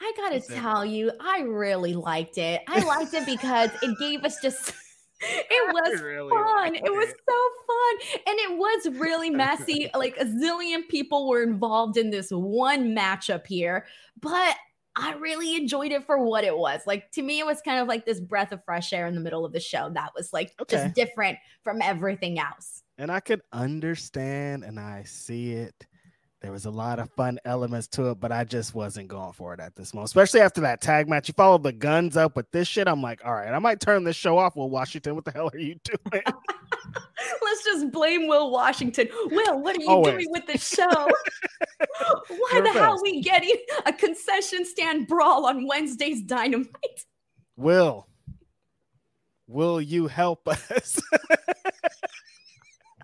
[SPEAKER 1] I gotta tell you, I really liked it. I liked it because it gave us just it was really fun. It. it was so fun. And it was really messy. like a zillion people were involved in this one matchup here. But I really enjoyed it for what it was. Like to me, it was kind of like this breath of fresh air in the middle of the show that was like okay. just different from everything else.
[SPEAKER 2] And I could understand and I see it. There was a lot of fun elements to it, but I just wasn't going for it at this moment, especially after that tag match. You follow the guns up with this shit. I'm like, all right, I might turn this show off. Will Washington, what the hell are you doing?
[SPEAKER 1] Let's just blame Will Washington. Will, what are you Always. doing with the show? Why the hell are we getting a concession stand brawl on Wednesday's Dynamite?
[SPEAKER 2] Will, will you help us?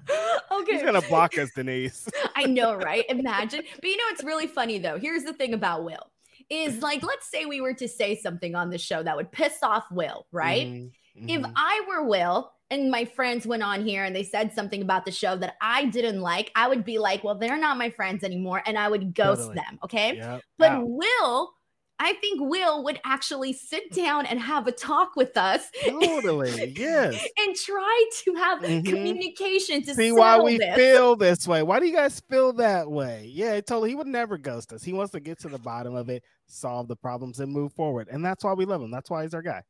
[SPEAKER 2] okay. He's gonna block us, Denise.
[SPEAKER 1] I know, right? Imagine. But you know, it's really funny though. Here's the thing about Will is like, let's say we were to say something on the show that would piss off Will, right? Mm-hmm. If I were Will and my friends went on here and they said something about the show that I didn't like, I would be like, well, they're not my friends anymore. And I would ghost totally. them. Okay. Yep. But wow. Will I think Will would actually sit down and have a talk with us.
[SPEAKER 2] Totally, yes.
[SPEAKER 1] and try to have mm-hmm. communication to
[SPEAKER 2] see why we this. feel this way. Why do you guys feel that way? Yeah, totally. He would never ghost us. He wants to get to the bottom of it, solve the problems, and move forward. And that's why we love him. That's why he's our guy.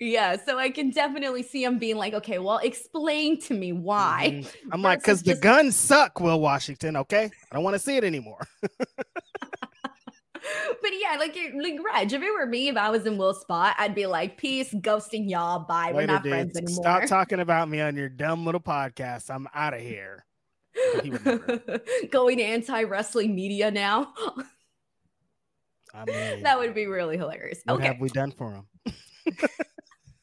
[SPEAKER 1] Yeah, so I can definitely see him being like, okay, well, explain to me why.
[SPEAKER 2] Mm-hmm. I'm like, because just- the guns suck, Will Washington. Okay, I don't want to see it anymore.
[SPEAKER 1] but yeah, like like Reg, if it were me, if I was in Will's spot, I'd be like, peace, ghosting y'all. Bye. We're not friends anymore.
[SPEAKER 2] Stop talking about me on your dumb little podcast. I'm out of here.
[SPEAKER 1] Going anti wrestling media now. I mean, that would be really hilarious.
[SPEAKER 2] What okay. have we done for him?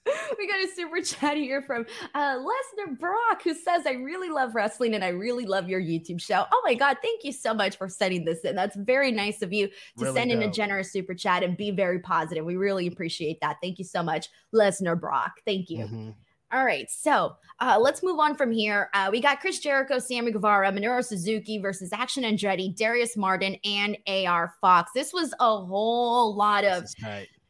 [SPEAKER 1] we got a super chat here from uh, Lesnar Brock, who says, I really love wrestling and I really love your YouTube show. Oh my God, thank you so much for sending this in. That's very nice of you to really send dope. in a generous super chat and be very positive. We really appreciate that. Thank you so much, Lesnar Brock. Thank you. Mm-hmm. All right, so uh, let's move on from here. Uh, we got Chris Jericho, Sammy Guevara, Minoru Suzuki versus Action Andretti, Darius Martin, and AR Fox. This was a whole lot of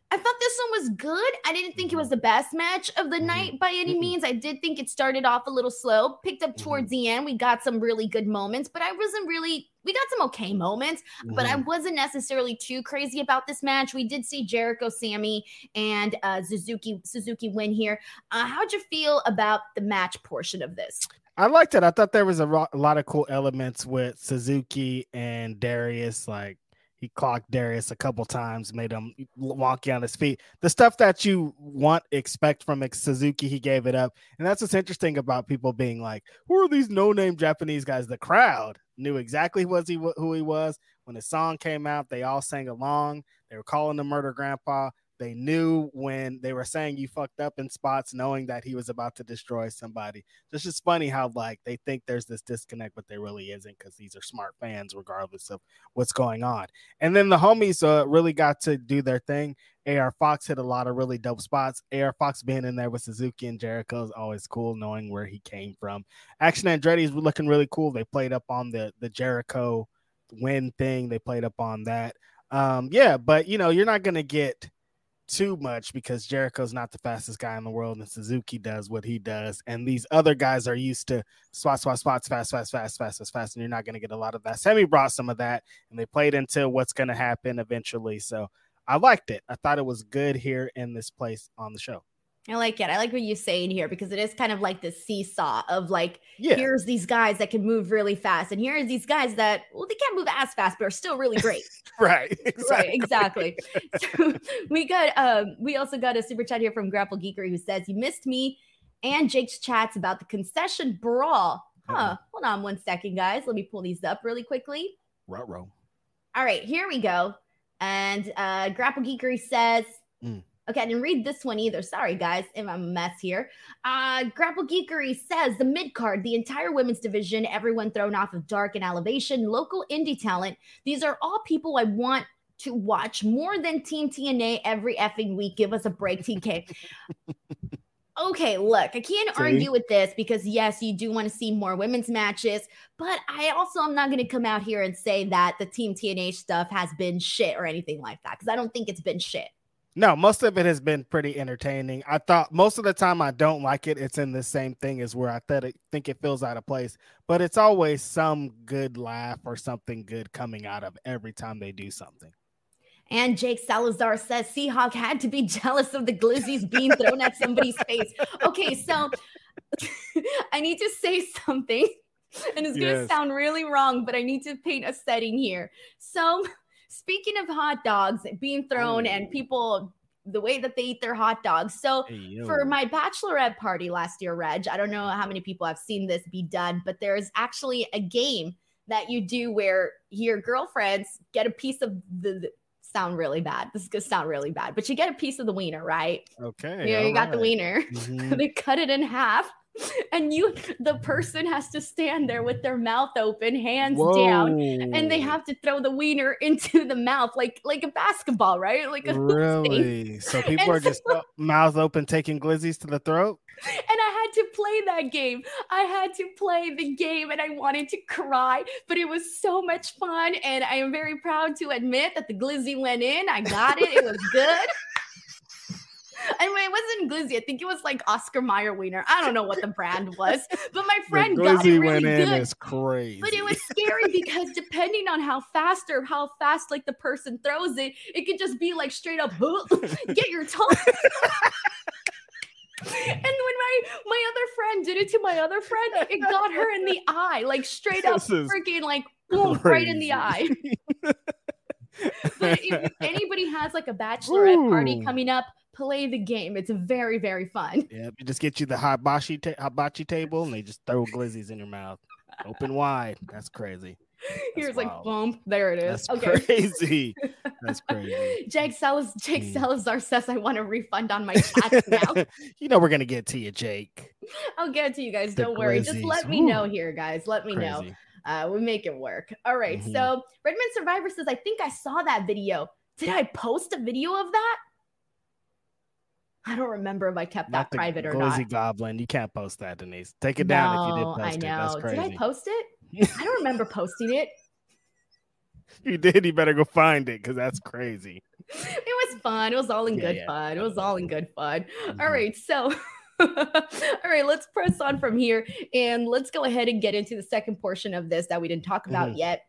[SPEAKER 1] I thought this one was good. I didn't think it mm-hmm. was the best match of the mm-hmm. night by any means. I did think it started off a little slow, picked up towards mm-hmm. the end. We got some really good moments, but I wasn't really, we got some okay moments, but I wasn't necessarily too crazy about this match. We did see Jericho, Sammy, and uh, Suzuki Suzuki win here. Uh, how'd you feel about the match portion of this?
[SPEAKER 2] I liked it. I thought there was a, ro- a lot of cool elements with Suzuki and Darius, like he clocked Darius a couple times, made him wonky on his feet. The stuff that you want, expect from Suzuki, he gave it up. And that's what's interesting about people being like, who are these no name Japanese guys? The crowd knew exactly was he, who he was. When the song came out, they all sang along. They were calling the Murder Grandpa. They knew when they were saying you fucked up in spots, knowing that he was about to destroy somebody. It's just funny how like they think there's this disconnect, but there really isn't because these are smart fans, regardless of what's going on. And then the homies uh, really got to do their thing. AR Fox hit a lot of really dope spots. AR Fox being in there with Suzuki and Jericho is always cool, knowing where he came from. Action Andretti is looking really cool. They played up on the the Jericho win thing. They played up on that. Um, yeah, but you know, you're not gonna get too much because Jericho's not the fastest guy in the world and Suzuki does what he does. And these other guys are used to spot, spot, spots, fast, fast, fast, fast, fast, fast. And you're not going to get a lot of that. Sammy brought some of that and they played into what's going to happen eventually. So I liked it. I thought it was good here in this place on the show.
[SPEAKER 1] I like it. I like what you're saying here because it is kind of like the seesaw of like, yeah. here's these guys that can move really fast, and here's these guys that well, they can't move as fast, but are still really great.
[SPEAKER 2] right.
[SPEAKER 1] Exactly. Right. Exactly. so we got um, we also got a super chat here from Grapple Geekery who says, You missed me and Jake's chats about the concession brawl. Huh. Uh-huh. Hold on one second, guys. Let me pull these up really quickly.
[SPEAKER 2] Ruh-roh.
[SPEAKER 1] All right, here we go. And uh Grapple Geekery says, mm. Okay, I didn't read this one either. Sorry, guys, if I'm a mess here. Uh, Grapple Geekery says the mid card, the entire women's division, everyone thrown off of Dark and Elevation, local indie talent. These are all people I want to watch more than Team TNA every effing week. Give us a break, TK. okay, look, I can't see? argue with this because yes, you do want to see more women's matches, but I also am not going to come out here and say that the Team TNA stuff has been shit or anything like that because I don't think it's been shit.
[SPEAKER 2] No, most of it has been pretty entertaining. I thought most of the time I don't like it. It's in the same thing as where I th- think it feels out of place, but it's always some good laugh or something good coming out of every time they do something.
[SPEAKER 1] And Jake Salazar says Seahawk had to be jealous of the glizzies being thrown at somebody's face. Okay, so I need to say something, and it's going to sound really wrong, but I need to paint a setting here. So Speaking of hot dogs being thrown oh. and people the way that they eat their hot dogs. So hey, for my bachelorette party last year, Reg, I don't know how many people have seen this be done, but there's actually a game that you do where your girlfriends get a piece of the, the sound really bad. This is gonna sound really bad, but you get a piece of the wiener, right?
[SPEAKER 2] Okay.
[SPEAKER 1] Yeah, you, got right. the wiener. Mm-hmm. they cut it in half and you the person has to stand there with their mouth open hands Whoa. down and they have to throw the wiener into the mouth like like a basketball right? Like a
[SPEAKER 2] really? So people and are so, just uh, mouth open taking glizzies to the throat?
[SPEAKER 1] And i had to play that game. I had to play the game and i wanted to cry but it was so much fun and i am very proud to admit that the glizzy went in. I got it. It was good Anyway, it wasn't Glizzy. I think it was like Oscar Mayer Wiener. I don't know what the brand was, but my friend got it really good. Is
[SPEAKER 2] crazy.
[SPEAKER 1] But it was scary because depending on how fast or how fast like the person throws it, it could just be like straight up, get your tongue. and when my my other friend did it to my other friend, it got her in the eye, like straight up, freaking like boom, right in the eye. but if anybody has like a bachelorette Ooh. party coming up, play the game. It's very, very fun.
[SPEAKER 2] Yeah, just get you the hibachi ta- hibachi table and they just throw glizzies in your mouth. Open wide. That's crazy.
[SPEAKER 1] That's Here's wild. like boom. There it is.
[SPEAKER 2] That's okay. crazy. That's crazy.
[SPEAKER 1] Jake Salaz- Jake mm. Salazar says I want a refund on my tax now.
[SPEAKER 2] you know we're gonna get to you, Jake.
[SPEAKER 1] I'll get to you guys. The Don't worry. Just let me Ooh. know here, guys. Let me crazy. know. Uh, we make it work. All right, mm-hmm. So Redmond Survivor says, I think I saw that video. Did I post a video of that? I don't remember if I kept not that private or not.
[SPEAKER 2] Crazy goblin, you can't post that, Denise. Take it no, down if you did post it. I know.
[SPEAKER 1] It. Did I post it? I don't remember posting it.
[SPEAKER 2] You did. You better go find it because that's crazy.
[SPEAKER 1] It was fun. It was all in yeah, good yeah. fun. It was all in good fun. Mm-hmm. All right, so. all right, let's press on from here and let's go ahead and get into the second portion of this that we didn't talk about mm-hmm. yet.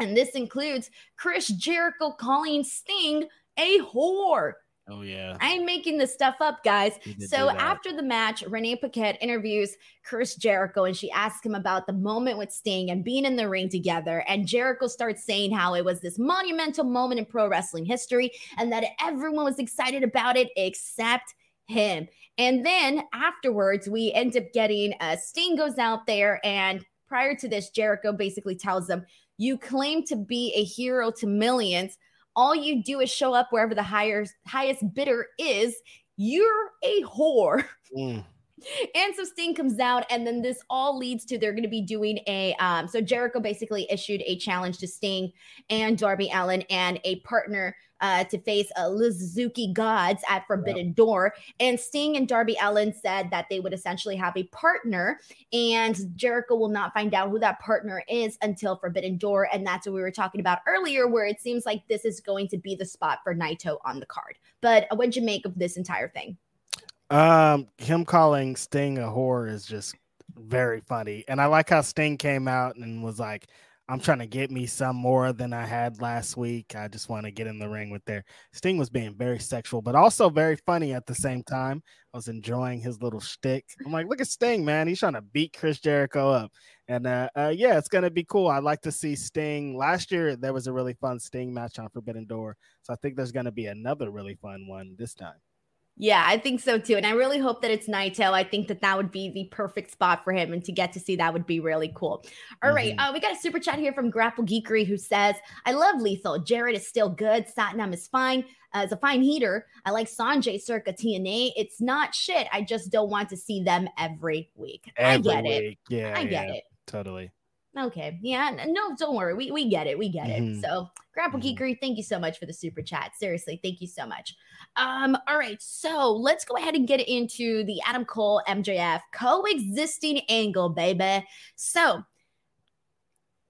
[SPEAKER 1] And this includes Chris Jericho calling Sting a whore.
[SPEAKER 2] Oh yeah.
[SPEAKER 1] I'm making this stuff up, guys. So after the match, Renee Paquette interviews Chris Jericho and she asks him about the moment with Sting and being in the ring together. And Jericho starts saying how it was this monumental moment in pro wrestling history and that everyone was excited about it except him. And then afterwards, we end up getting uh, Sting goes out there and prior to this, Jericho basically tells them, "You claim to be a hero to millions, all you do is show up wherever the highest highest bidder is. You're a whore. Mm. And so Sting comes out, and then this all leads to they're going to be doing a. Um, so Jericho basically issued a challenge to Sting and Darby Allin and a partner uh, to face uh, Lizuki Gods at Forbidden yep. Door. And Sting and Darby Allin said that they would essentially have a partner, and Jericho will not find out who that partner is until Forbidden Door. And that's what we were talking about earlier, where it seems like this is going to be the spot for Naito on the card. But uh, what'd you make of this entire thing?
[SPEAKER 2] Um, him calling Sting a whore is just very funny, and I like how Sting came out and was like, I'm trying to get me some more than I had last week. I just want to get in the ring with there. Sting was being very sexual, but also very funny at the same time. I was enjoying his little shtick. I'm like, look at Sting, man. He's trying to beat Chris Jericho up. And uh, uh, yeah, it's gonna be cool. I'd like to see Sting. Last year there was a really fun Sting match on Forbidden Door, so I think there's gonna be another really fun one this time.
[SPEAKER 1] Yeah, I think so too. And I really hope that it's Naito. I think that that would be the perfect spot for him. And to get to see that would be really cool. All mm-hmm. right, uh, we got a super chat here from Grapple Geekery who says, I love Lethal. Jarrett is still good. Satnam is fine. Uh, as a fine heater, I like Sanjay circa TNA. It's not shit. I just don't want to see them every week. Every I get week. it. Yeah. I get yeah, it.
[SPEAKER 2] Totally.
[SPEAKER 1] Okay. Yeah. No, don't worry. We, we get it. We get mm-hmm. it. So, Grapple mm-hmm. Geekery, thank you so much for the super chat. Seriously, thank you so much. Um, all right. So, let's go ahead and get into the Adam Cole MJF coexisting angle, baby. So,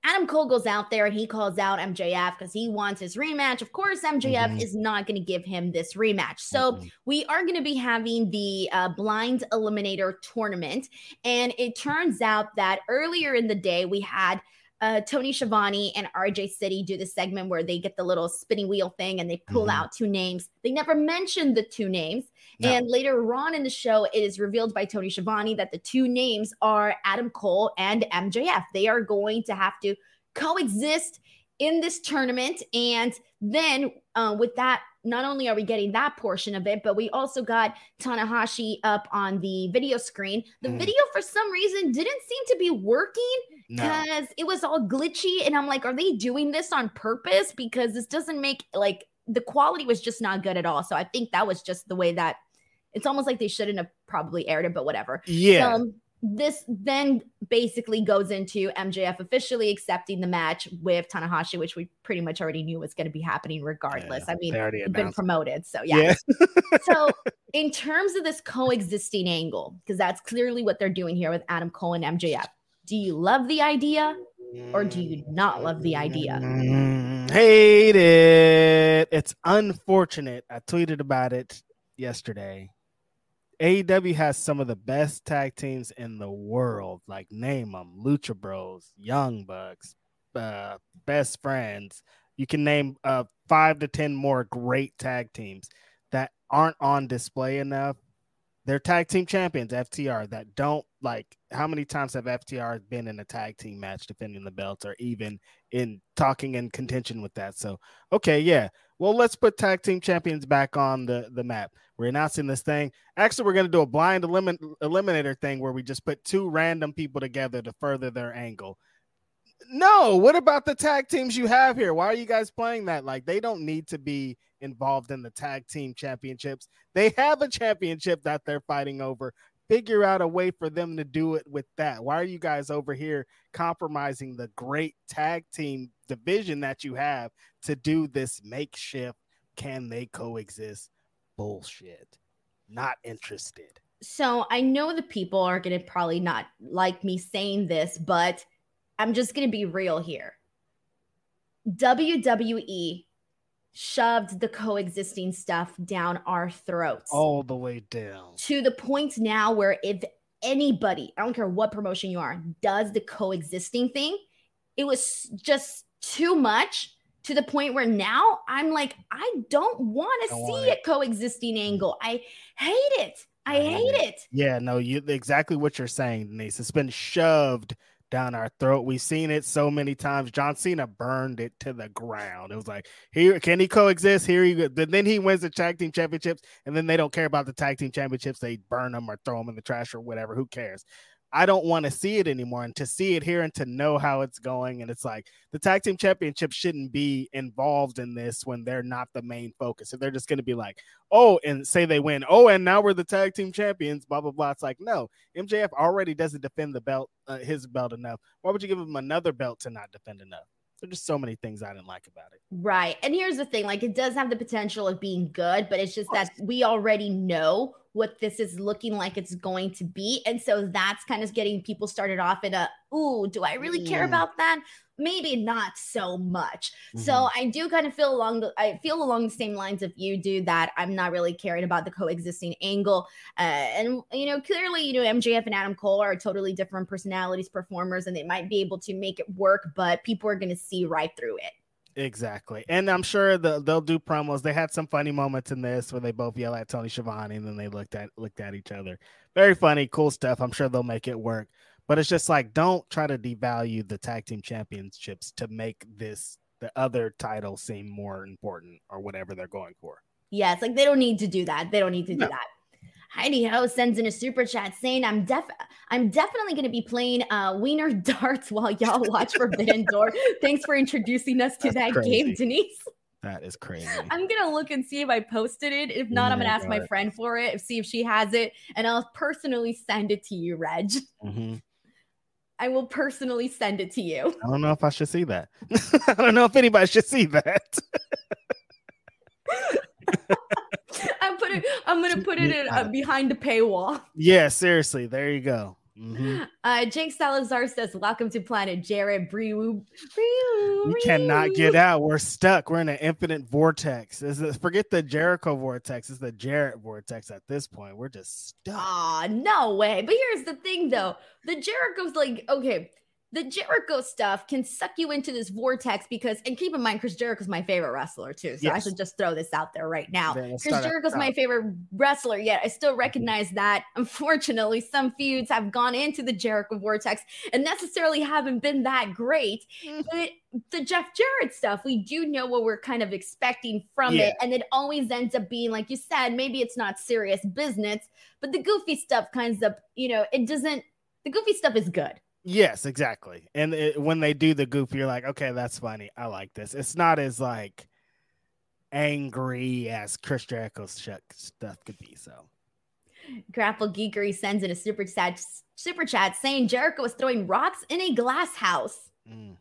[SPEAKER 1] Adam Cole goes out there and he calls out MJF because he wants his rematch. Of course, MJF mm-hmm. is not going to give him this rematch. So mm-hmm. we are going to be having the uh, blind eliminator tournament. And it turns out that earlier in the day, we had uh, Tony Schiavone and RJ City do the segment where they get the little spinning wheel thing and they pull mm-hmm. out two names. They never mentioned the two names. No. And later on in the show, it is revealed by Tony Schiavone that the two names are Adam Cole and MJF. They are going to have to coexist in this tournament. And then uh, with that, not only are we getting that portion of it, but we also got Tanahashi up on the video screen. The mm. video, for some reason, didn't seem to be working because no. it was all glitchy. And I'm like, are they doing this on purpose? Because this doesn't make like the quality was just not good at all. So I think that was just the way that it's almost like they shouldn't have probably aired it, but whatever.
[SPEAKER 2] Yeah.
[SPEAKER 1] Um, this then basically goes into MJF officially accepting the match with Tanahashi, which we pretty much already knew was going to be happening regardless. Yeah, I mean, it's been promoted. So, yeah. yeah. so, in terms of this coexisting angle, because that's clearly what they're doing here with Adam Cole and MJF, do you love the idea or do you not love the idea?
[SPEAKER 2] Mm, hate it. It's unfortunate. I tweeted about it yesterday. AEW has some of the best tag teams in the world. Like name them: Lucha Bros, Young Bucks, uh, Best Friends. You can name uh, five to ten more great tag teams that aren't on display enough. They're tag team champions, FTR. That don't like. How many times have FTR been in a tag team match defending the belts, or even in talking in contention with that? So, okay, yeah, well, let's put tag team champions back on the, the map. We're announcing this thing. Actually, we're going to do a blind elimin- eliminator thing where we just put two random people together to further their angle. No, what about the tag teams you have here? Why are you guys playing that? Like, they don't need to be involved in the tag team championships. They have a championship that they're fighting over. Figure out a way for them to do it with that. Why are you guys over here compromising the great tag team division that you have to do this makeshift can they coexist bullshit. Not interested.
[SPEAKER 1] So I know the people are going to probably not like me saying this, but I'm just going to be real here. WWE shoved the coexisting stuff down our throats.
[SPEAKER 2] All the way down.
[SPEAKER 1] To the point now where if anybody, I don't care what promotion you are, does the coexisting thing, it was just too much to the point where now I'm like, I don't want to see a coexisting mm-hmm. angle. I hate it. I, hate it.
[SPEAKER 2] Yeah, no, you exactly what you're saying, Denise. It's been shoved down our throat. We've seen it so many times. John Cena burned it to the ground. It was like, here can he coexist? Here he then he wins the tag team championships, and then they don't care about the tag team championships. They burn them or throw them in the trash or whatever. Who cares? I don't want to see it anymore. And to see it here and to know how it's going, and it's like the tag team championship shouldn't be involved in this when they're not the main focus. If they're just going to be like, oh, and say they win, oh, and now we're the tag team champions, blah blah blah. It's like no, MJF already doesn't defend the belt, uh, his belt enough. Why would you give him another belt to not defend enough? There's just so many things I didn't like about it.
[SPEAKER 1] Right. And here's the thing like, it does have the potential of being good, but it's just that we already know what this is looking like it's going to be. And so that's kind of getting people started off in a, ooh, do I really care mm. about that? Maybe not so much. Mm-hmm. So I do kind of feel along the, I feel along the same lines of you do that I'm not really caring about the coexisting angle. Uh, and, you know, clearly, you know, MJF and Adam Cole are totally different personalities, performers, and they might be able to make it work, but people are going to see right through it.
[SPEAKER 2] Exactly. And I'm sure the, they'll do promos. They had some funny moments in this where they both yell at Tony Schiavone and then they looked at looked at each other. Very funny, cool stuff. I'm sure they'll make it work. But it's just like don't try to devalue the tag team championships to make this the other title seem more important or whatever they're going for.
[SPEAKER 1] Yes, like they don't need to do that. They don't need to do no. that. Heidi Ho sends in a super chat saying, "I'm def, I'm definitely going to be playing uh, Wiener darts while y'all watch Forbidden Door. Thanks for introducing us to That's that crazy. game, Denise."
[SPEAKER 2] That is crazy.
[SPEAKER 1] I'm gonna look and see if I posted it. If not, I'm gonna ask my friend for it, see if she has it, and I'll personally send it to you, Reg. Mm-hmm. I will personally send it to you.
[SPEAKER 2] I don't know if I should see that. I don't know if anybody should see that.
[SPEAKER 1] I'm. I'm gonna put it in uh, behind the paywall.
[SPEAKER 2] Yeah, seriously. There you go. Mm-hmm.
[SPEAKER 1] Uh, Jake Salazar says, "Welcome to Planet Jared Brew,
[SPEAKER 2] we cannot get out. We're stuck. We're in an infinite vortex. Is forget the Jericho vortex. It's the Jarrett vortex. At this point, we're just stuck.
[SPEAKER 1] Ah, no way. But here's the thing, though. The Jericho's like, okay, the Jericho stuff can suck you into this vortex because, and keep in mind, Chris Jericho's my favorite wrestler too. So yes. I should just throw this out there right now. Chris Jericho's my favorite wrestler, yet I still mm-hmm. recognize that unfortunately some feuds have gone into the Jericho vortex and necessarily haven't been that great. Mm-hmm. But the Jeff Jarrett stuff, we do know what we're kind of expecting from yeah. it. And it always ends up being, like you said, maybe it's not serious business, but the goofy stuff kinds of, you know, it doesn't, the goofy stuff is good.
[SPEAKER 2] Yes, exactly. And it, when they do the goof, you're like, okay, that's funny. I like this. It's not as like angry as Chris Jericho's stuff could be. So,
[SPEAKER 1] Grapple Geekery sends in a super chat, super chat saying Jericho was throwing rocks in a glass house. Mm.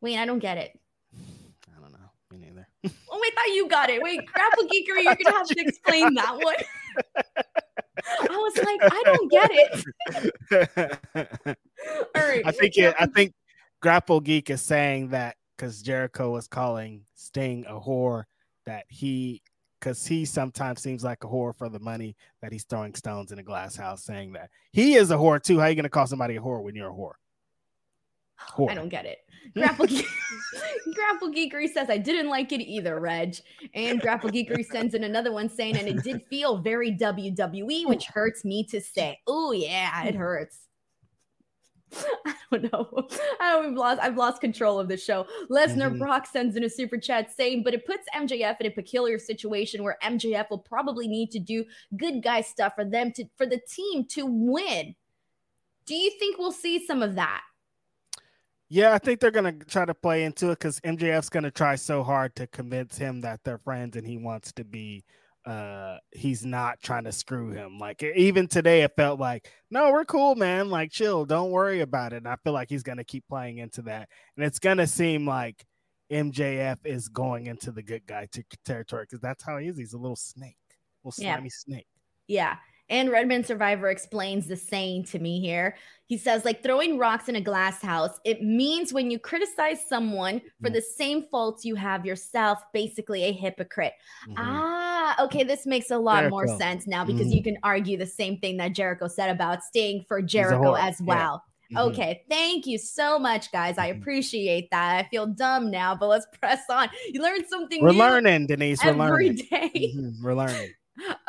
[SPEAKER 1] Wait, I don't get it.
[SPEAKER 2] I don't know. Me neither.
[SPEAKER 1] oh, I thought you got it. Wait, Grapple Geekery, you're gonna have to explain that one. I was like, I don't get
[SPEAKER 2] it. All right. I think it, I think Grapple Geek is saying that because Jericho was calling Sting a whore, that he because he sometimes seems like a whore for the money that he's throwing stones in a glass house, saying that he is a whore too. How are you gonna call somebody a whore when you're a whore?
[SPEAKER 1] I don't get it. Grapple, Ge- Grapple Geekery says, I didn't like it either, Reg. And Grapple Geekery sends in another one saying, and it did feel very WWE, which hurts me to say. Oh, yeah, it hurts. I don't know. I don't, I've lost. I've lost control of the show. Lesnar mm-hmm. Brock sends in a super chat saying, but it puts MJF in a peculiar situation where MJF will probably need to do good guy stuff for them to for the team to win. Do you think we'll see some of that?
[SPEAKER 2] Yeah, I think they're gonna try to play into it because MJF's gonna try so hard to convince him that they're friends and he wants to be. Uh, he's not trying to screw him. Like even today, it felt like, no, we're cool, man. Like chill, don't worry about it. And I feel like he's gonna keep playing into that, and it's gonna seem like MJF is going into the good guy t- territory because that's how he is. He's a little snake, little slimy yeah. snake.
[SPEAKER 1] Yeah, and Redman Survivor explains the saying to me here. He says, like throwing rocks in a glass house, it means when you criticize someone for mm. the same faults you have yourself, basically a hypocrite. Mm-hmm. Ah, okay. This makes a lot Jericho. more sense now because mm-hmm. you can argue the same thing that Jericho said about Sting for Jericho as well. Yeah. Mm-hmm. Okay, thank you so much, guys. I mm-hmm. appreciate that. I feel dumb now, but let's press on. You learned something.
[SPEAKER 2] We're learning, Denise.
[SPEAKER 1] We're
[SPEAKER 2] learning.
[SPEAKER 1] Day.
[SPEAKER 2] Mm-hmm. We're learning.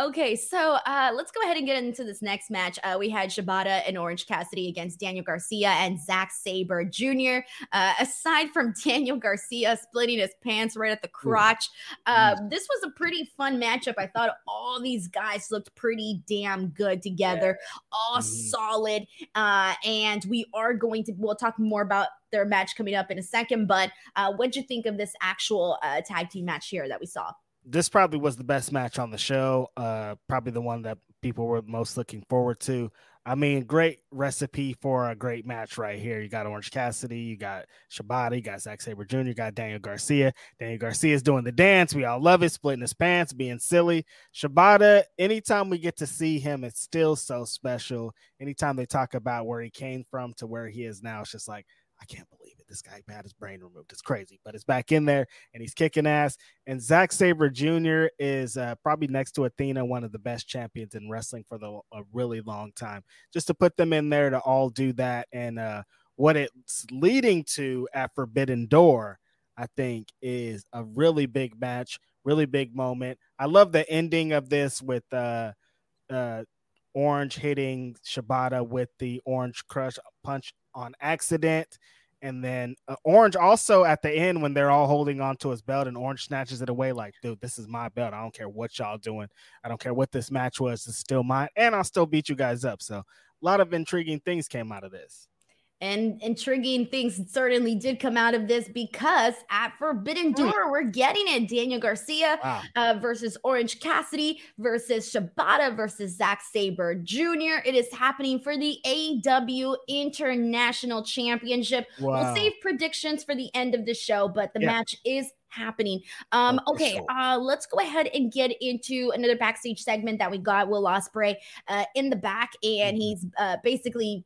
[SPEAKER 1] Okay, so uh, let's go ahead and get into this next match. Uh, we had Shibata and Orange Cassidy against Daniel Garcia and Zack Sabre Jr. Uh, aside from Daniel Garcia splitting his pants right at the crotch, uh, this was a pretty fun matchup. I thought all these guys looked pretty damn good together, all mm-hmm. solid. Uh, and we are going to, we'll talk more about their match coming up in a second. But uh, what'd you think of this actual tag team match here that we saw?
[SPEAKER 2] This probably was the best match on the show. Uh, probably the one that people were most looking forward to. I mean, great recipe for a great match right here. You got Orange Cassidy, you got Shibata, you got Zack Sabre Jr., you got Daniel Garcia. Daniel Garcia is doing the dance. We all love it, splitting his pants, being silly. Shibata, anytime we get to see him, it's still so special. Anytime they talk about where he came from to where he is now, it's just like, I can't believe it. This guy had his brain removed. It's crazy, but it's back in there and he's kicking ass. And Zack Sabre Jr. is uh, probably next to Athena, one of the best champions in wrestling for the, a really long time. Just to put them in there to all do that and uh, what it's leading to at Forbidden Door, I think, is a really big match, really big moment. I love the ending of this with uh, uh, Orange hitting Shibata with the Orange Crush punch on accident. And then uh, Orange also at the end when they're all holding on to his belt and Orange snatches it away like, dude, this is my belt. I don't care what y'all doing. I don't care what this match was. It's still mine, and I'll still beat you guys up. So a lot of intriguing things came out of this
[SPEAKER 1] and intriguing things certainly did come out of this because at Forbidden Door, we're getting it. Daniel Garcia wow. uh, versus Orange Cassidy versus Shibata versus Zack Sabre Jr. It is happening for the AEW International Championship. Wow. We'll save predictions for the end of the show, but the yeah. match is happening. Um, okay, uh, let's go ahead and get into another backstage segment that we got Will Ospreay uh, in the back, and mm-hmm. he's uh, basically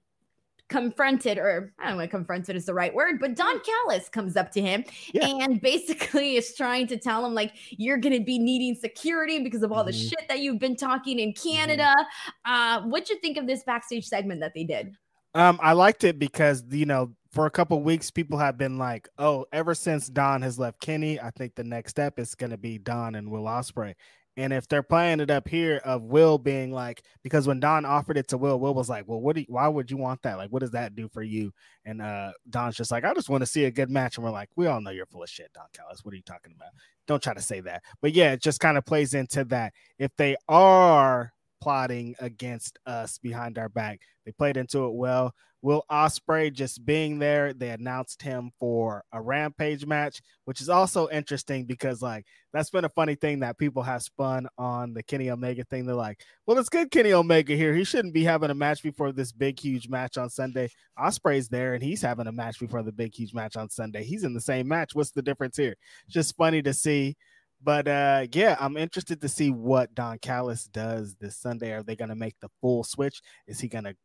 [SPEAKER 1] confronted, or I don't know if confronted is the right word, but Don Callis comes up to him yeah. and basically is trying to tell him, like, you're going to be needing security because of all mm-hmm. the shit that you've been talking in mm-hmm. Canada. Mm-hmm. Uh, what'd you think of this backstage segment that they did?
[SPEAKER 2] Um, I liked it because, you know, for a couple weeks, people have been like, "Oh, ever since Don has left Kenny, I think the next step is going to be Don and Will Ospreay." And if they're playing it up here of Will being like, because when Don offered it to Will, Will was like, "Well, what? Do you, why would you want that? Like, what does that do for you?" And uh, Don's just like, "I just want to see a good match." And we're like, "We all know you're full of shit, Don Callis. What are you talking about? Don't try to say that." But yeah, it just kind of plays into that. If they are plotting against us behind our back, they played into it well. Will Ospreay just being there, they announced him for a Rampage match, which is also interesting because like that's been a funny thing that people have spun on the Kenny Omega thing. They're like, "Well, it's good Kenny Omega here. He shouldn't be having a match before this big huge match on Sunday. Ospreay's there and he's having a match before the big huge match on Sunday. He's in the same match. What's the difference here?" Just funny to see. But uh, yeah, I'm interested to see what Don Callis does this Sunday. Are they going to make the full switch? Is he going to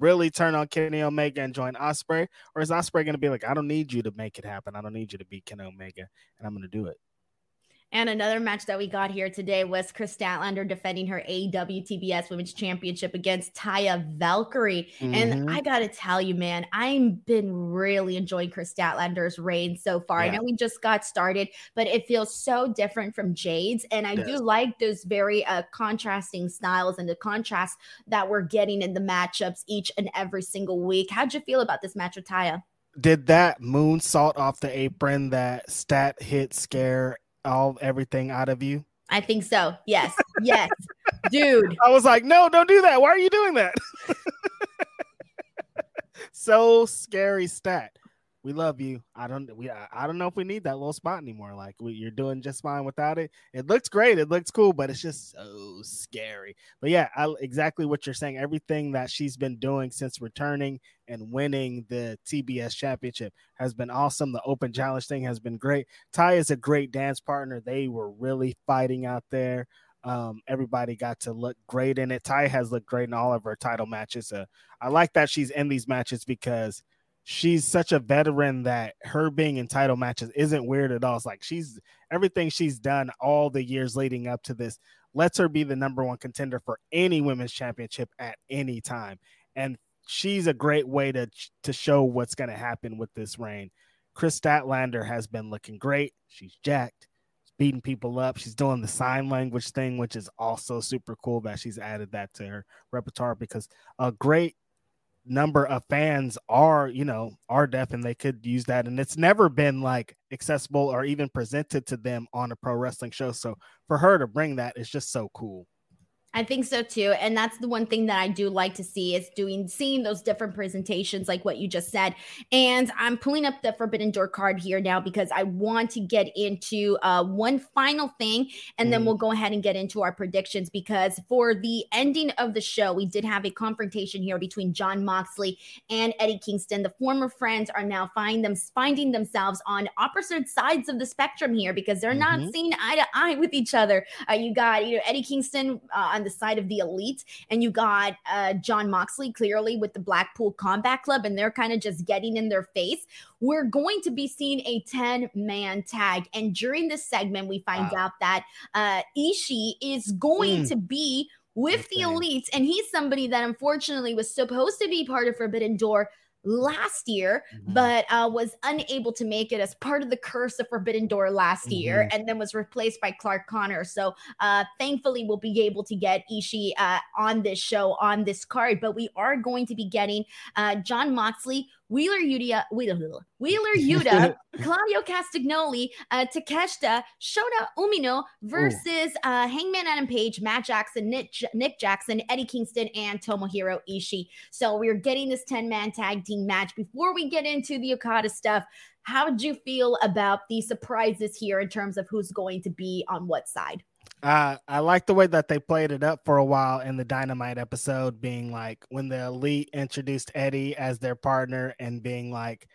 [SPEAKER 2] really turn on Kenny Omega and join Ospreay, or is Ospreay going to be like, I don't need you to make it happen. I don't need you to beat Kenny Omega, and I'm going to do it.
[SPEAKER 1] And another match that we got here today was Kris Statlander defending her AEW TBS Women's Championship against Taya Valkyrie. Mm-hmm. And I got to tell you, man, I've been really enjoying Kris Statlander's reign so far. Yeah. I know we just got started, but it feels so different from Jade's. And I do like those very uh, contrasting styles and the contrast that we're getting in the matchups each and every single week. How'd you feel about this match with Taya?
[SPEAKER 2] Did that moonsault off the apron, that stat hit scare all everything out of you?
[SPEAKER 1] I think so. Yes. Yes. Dude.
[SPEAKER 2] I was like, no, don't do that. Why are you doing that? so scary stat we love you. I don't we I don't know if we need that little spot anymore. Like we, you're doing just fine without it. It looks great. It looks cool, but it's just so scary. But yeah, I, exactly what you're saying. Everything that she's been doing since returning and winning the TBS championship has been awesome. The open challenge thing has been great. Ty is a great dance partner. They were really fighting out there. Um, everybody got to look great in it. Ty has looked great in all of her title matches. Uh, I like that she's in these matches because she's such a veteran that her being in title matches isn't weird at all. It's like she's everything she's done all the years leading up to this lets her be the number one contender for any women's championship at any time. And she's a great way to to show what's going to happen with this reign. Kris Statlander has been looking great. She's jacked, beating people up. She's doing the sign language thing, which is also super cool that she's added that to her repertoire because a great number of fans are you know are deaf and they could use that and it's never been like accessible or even presented to them on a pro wrestling show so for her to bring that is just so cool
[SPEAKER 1] I think so too. And that's the one thing that I do like to see is doing seeing those different presentations like what you just said. And I'm pulling up the Forbidden Door card here now because I want to get into uh, one final thing and mm. then we'll go ahead and get into our predictions because for the ending of the show, we did have a confrontation here between Jon Moxley and Eddie Kingston. The former friends are now find them finding themselves on opposite sides of the spectrum here because they're mm-hmm. not seeing eye to eye with each other. Uh, you got you know Eddie Kingston uh, on the side of the elite, and you got uh, Jon Moxley clearly with the Blackpool Combat Club, and they're kind of just getting in their face. We're going to be seeing a 10 man tag. And during this segment, we find wow. out that uh, Ishii is going mm. to be with the elites, and he's somebody that unfortunately was supposed to be part of Forbidden Door last year, mm-hmm. but uh, was unable to make it as part of the curse of Forbidden Door last mm-hmm. year, and then was replaced by Clark Connor. So uh, thankfully, we'll be able to get Ishii uh, on this show on this card. But we are going to be getting uh, Jon Moxley, Wheeler Yuta, Wheeler, Wheeler Yuta, Claudio Castagnoli, uh, Takeshita, Shota Umino versus uh, Hangman Adam Page, Matt Jackson, Nick, Nick Jackson, Eddie Kingston, and Tomohiro Ishii. So we're getting this 10 man tag team match. Before we get into the Okada stuff, how did you feel about the surprises here in terms of who's going to be on what side?
[SPEAKER 2] Uh, I like the way that they played it up for a while in the Dynamite episode, being like when the Elite introduced Eddie as their partner and being like,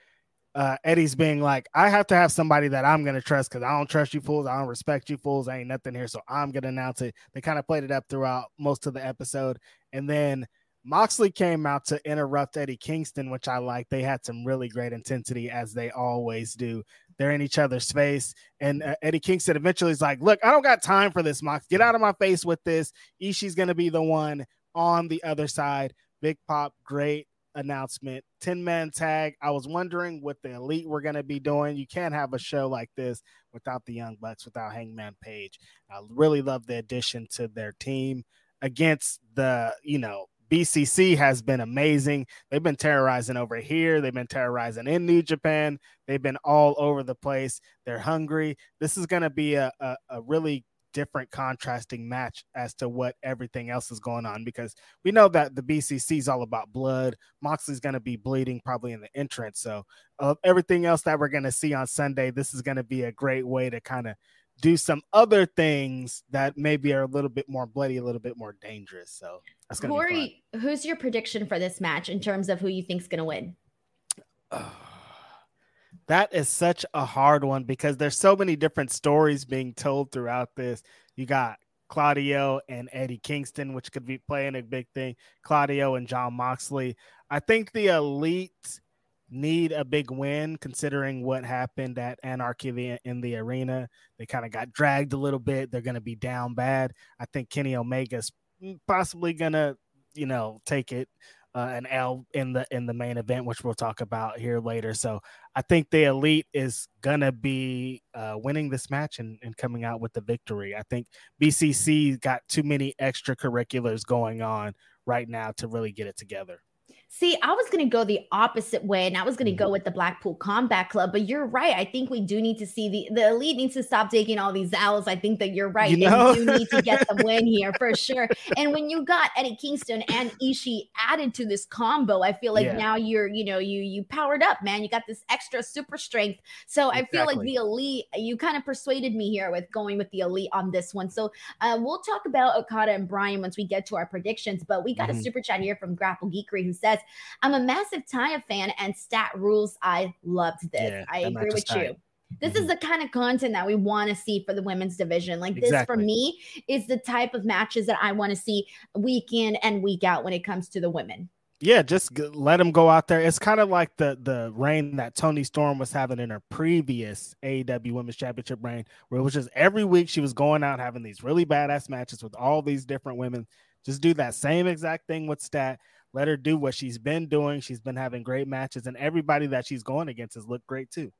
[SPEAKER 2] uh, Eddie's being like, I have to have somebody that I'm going to trust because I don't trust you fools. I don't respect you fools. I ain't nothing here. So I'm going to announce it. They kind of played it up throughout most of the episode. And then Moxley came out to interrupt Eddie Kingston, which I like. They had some really great intensity as they always do. They're in each other's face. And uh, Eddie Kingston eventually is like, Look, I don't got time for this, Mox. Get out of my face with this. Ishii's going to be the one on the other side. Big Pop, great announcement. 10 man tag. I was wondering what the elite were going to be doing. You can't have a show like this without the Young Bucks, without Hangman Page. I really love the addition to their team against the, you know, BCC has been amazing. They've been terrorizing over here. They've been terrorizing in New Japan. They've been all over the place. They're hungry. This is going to be a, a, a, really different contrasting match as to what everything else is going on because we know that the BCC is all about blood. Moxley's going to be bleeding probably in the entrance. So, of everything else that we're going to see on Sunday, this is going to be a great way to kind of do some other things that maybe are a little bit more bloody, a little bit more dangerous. So that's gonna
[SPEAKER 1] Corey, who's your prediction for this match in terms of who you think's gonna win?
[SPEAKER 2] that is such a hard one because there's so many different stories being told throughout this. You got Claudio and Eddie Kingston, which could be playing a big thing. Claudio and Jon Moxley. I think the elite need a big win considering what happened at Anarchy in the arena. They kind of got dragged a little bit. They're going to be down bad. I think Kenny Omega's possibly going to, you know, take it uh, an L in the in the main event, which we'll talk about here later. So I think the elite is gonna be uh, winning this match and, and coming out with the victory. I think BCC got too many extracurriculars going on right now to really get it together.
[SPEAKER 1] See, I was going to go the opposite way, and I was going to go mm-hmm. with the Blackpool Combat Club. But you're right. I think we do need to see the the elite needs to stop taking all these L's. I think that you're right. You know? do need to get the win here for sure. And when you got Eddie Kingston and Ishii added to this combo, I feel like yeah. now you're you know you you powered up, man. You got this extra super strength. So exactly. I feel like the elite. You kind of persuaded me here with going with the elite on this one. So uh, we'll talk about Okada and Bryan once we get to our predictions. But we got mm-hmm. a super chat here from Grapple Geekery who says. I'm a massive Taya fan and stat rules. I loved this. Yeah, I agree with you. This mm-hmm. is the kind of content that we want to see for the women's division. Like exactly. this for me is the type of matches that I want to see week in and week out when it comes to the women.
[SPEAKER 2] Yeah, just let them go out there. It's kind of like the the reign that Toni Storm was having in her previous AEW Women's Championship reign, where it was just every week she was going out having these really badass matches with all these different women. Just do that same exact thing with Stat. Let her do what she's been doing. She's been having great matches, and everybody that she's going against has looked great too.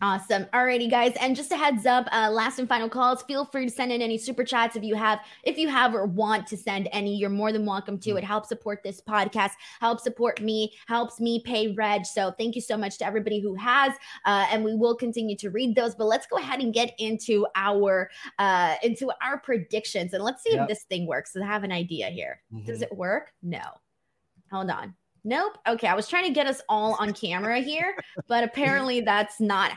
[SPEAKER 1] Awesome. Alrighty, guys. And just a heads up, uh, last and final calls. Feel free to send in any super chats if you have, if you have or want to send any. You're more than welcome to. It helps support this podcast, helps support me, helps me pay Reg. So thank you so much to everybody who has, uh, and we will continue to read those. But let's go ahead and get into our uh, into our predictions, and let's see yep. if this thing works. So I have an idea here. Mm-hmm. Does it work? No. Hold on. Nope. Okay, I was trying to get us all on camera here, but apparently that's not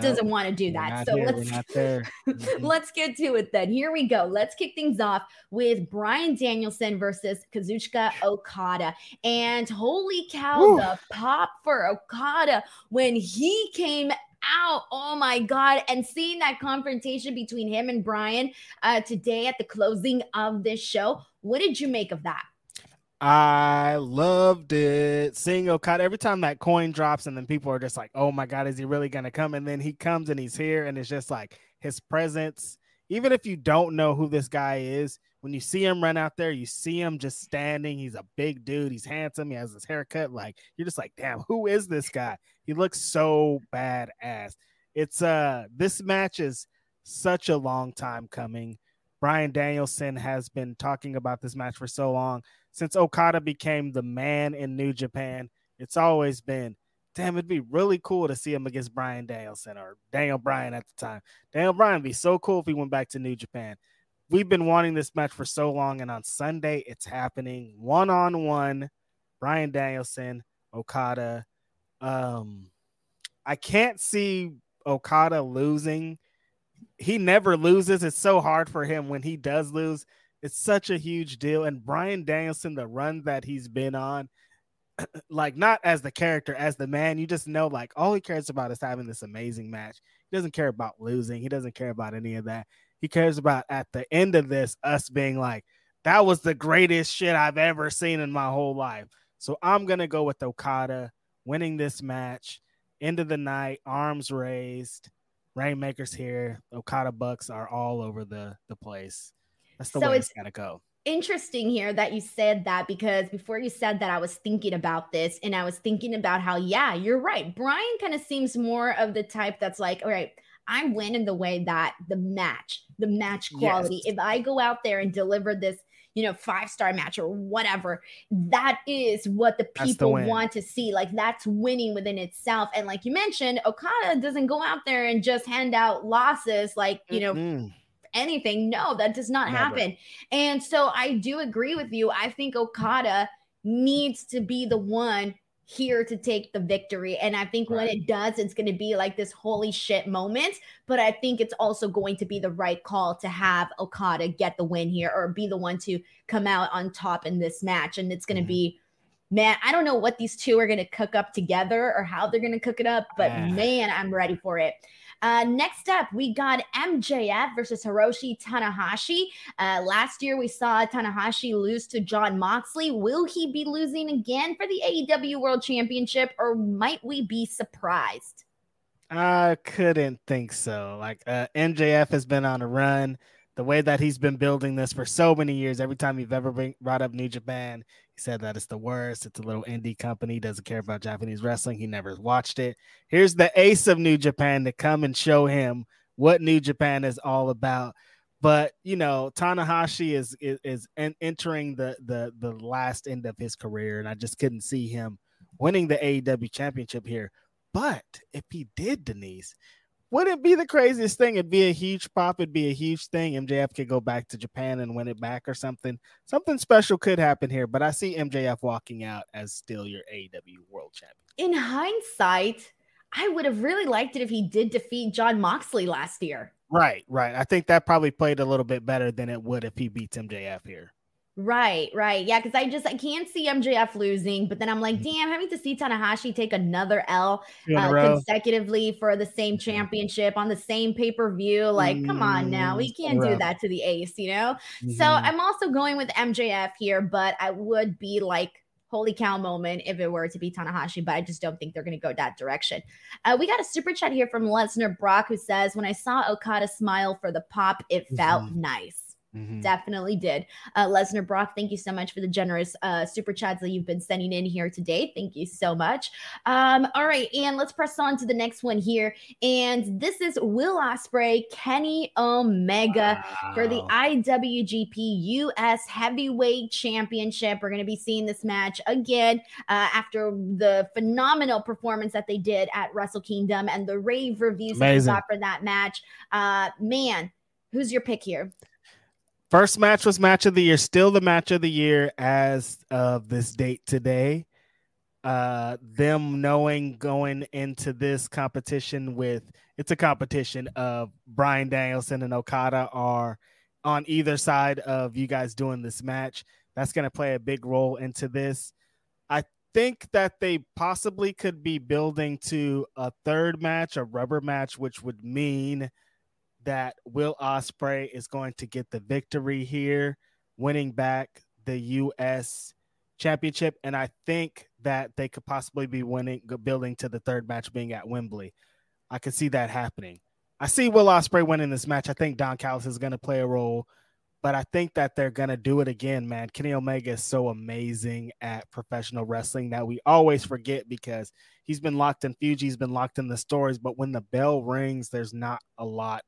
[SPEAKER 1] doesn't want to do that. So here, let's let's get to it then. Here we go. Let's kick things off with Bryan Danielson versus Kazuchika Okada. And holy cow, Woo. the pop for Okada when he came out. Oh my God. And seeing that confrontation between him and Bryan uh, today at the closing of this show, what did you make of that?
[SPEAKER 2] I loved it. Seeing Okada every time that coin drops, and then people are just like, "Oh my god, is he really gonna come?" And then he comes and he's here, and it's just like his presence. Even if you don't know who this guy is, when you see him run out there, you see him just standing. He's a big dude. He's handsome. He has his haircut. Like you're just like, damn, who is this guy? He looks so badass. It's uh, this match is such a long time coming. Bryan Danielson has been talking about this match for so long since Okada became the man in New Japan, it's always been, damn, it'd be really cool to see him against Bryan Danielson or Daniel Bryan at the time. Daniel Bryan would be so cool if he went back to New Japan. We've been wanting this match for so long, and on Sunday, it's happening one on one. Bryan Danielson, Okada. Um, I can't see Okada losing. He never loses. It's so hard for him when he does lose it's such a huge deal. And Bryan Danielson, the run that he's been on, like not as the character, as the man, you just know like all he cares about is having this amazing match. He doesn't care about losing. He doesn't care about any of that. He cares about at the end of this, us being like, that was the greatest shit I've ever seen in my whole life. So I'm gonna go with Okada winning this match. End of the night, arms raised, Rainmakers here. Okada Bucks are all over the the place. That's the so way it's, it's gotta go.
[SPEAKER 1] Interesting here that you said that because before you said that, I was thinking about this and I was thinking about how, yeah, you're right. Bryan kind of seems more of the type that's like, all right, I win in the way that the match, the match quality. Yes. If I go out there and deliver this, you know, five star match or whatever, that is what the people the want to see. Like that's winning within itself. And like you mentioned, Okada doesn't go out there and just hand out losses like, you know, mm-hmm anything. No, that does not Never. happen. And so I do agree with you. I think Okada needs to be the one here to take the victory. And I think right. when it does, it's going to be like this holy shit moment. But I think it's also going to be the right call to have Okada get the win here or be the one to come out on top in this match. And it's going to mm-hmm. be, man, I don't know what these two are going to cook up together or how they're going to cook it up, but man, I'm ready for it. Uh, next up, we got MJF versus Hiroshi Tanahashi. Uh, last year, we saw Tanahashi lose to Jon Moxley. Will he be losing again for the AEW World Championship, or might we be surprised?
[SPEAKER 2] I couldn't think so. Like uh, MJF has been on a run. The way that he's been building this for so many years, every time you've ever bring, brought up New Japan, he said that it's the worst. It's a little indie company, doesn't care about Japanese wrestling. He never watched it. Here's the ace of New Japan to come and show him what New Japan is all about. But you know, Tanahashi is is, is entering the the the last end of his career, and I just couldn't see him winning the AEW championship here. But if he did, Denise, wouldn't it be the craziest thing. It'd be a huge pop. It'd be a huge thing. MJF could go back to Japan and win it back or something. Something special could happen here, but I see MJF walking out as still your AEW world champion.
[SPEAKER 1] In hindsight, I would have really liked it if he did defeat Jon Moxley last year.
[SPEAKER 2] Right, right. I think that probably played a little bit better than it would if he beats MJF here.
[SPEAKER 1] Right, right. Yeah, because I just I can't see MJF losing, but then I'm like, mm-hmm. damn, having to see Tanahashi take another L uh, consecutively for the same mm-hmm. championship on the same pay-per-view. Like, mm-hmm. come on now. We mm-hmm. can't do that to the ace, you know? Mm-hmm. So I'm also going with MJF here, but I would be like holy cow moment if it were to be Tanahashi, but I just don't think they're going to go that direction. Uh, we got a super chat here from Lesnar Brock who says, When I saw Okada smile for the pop, it felt mm-hmm. nice. Mm-hmm. Definitely did. Uh, Lesnar Brock, thank you so much for the generous uh, super chats that you've been sending in here today. Thank you so much. Um, all right, and let's press on to the next one here. And this is Will Ospreay, Kenny Omega wow. for the IWGP US Heavyweight Championship. We're going to be seeing this match again uh, after the phenomenal performance that they did at Wrestle Kingdom and the rave reviews that we got for that match. Uh, man, who's your pick here?
[SPEAKER 2] First match was match of the year, still the match of the year as of this date today. Uh, them knowing going into this competition with it's a competition of Bryan Danielson and Okada are on either side of you guys doing this match. That's going to play a big role into this. I think that they possibly could be building to a third match, a rubber match, which would mean that Will Ospreay is going to get the victory here, winning back the U.S. championship. And I think that they could possibly be winning, building to the third match being at Wembley. I could see that happening. I see Will Ospreay winning this match. I think Don Callis is going to play a role, but I think that they're going to do it again, man. Kenny Omega is so amazing at professional wrestling that we always forget because he's been locked in Fuji, he's been locked in the stories, but when the bell rings, there's not a lot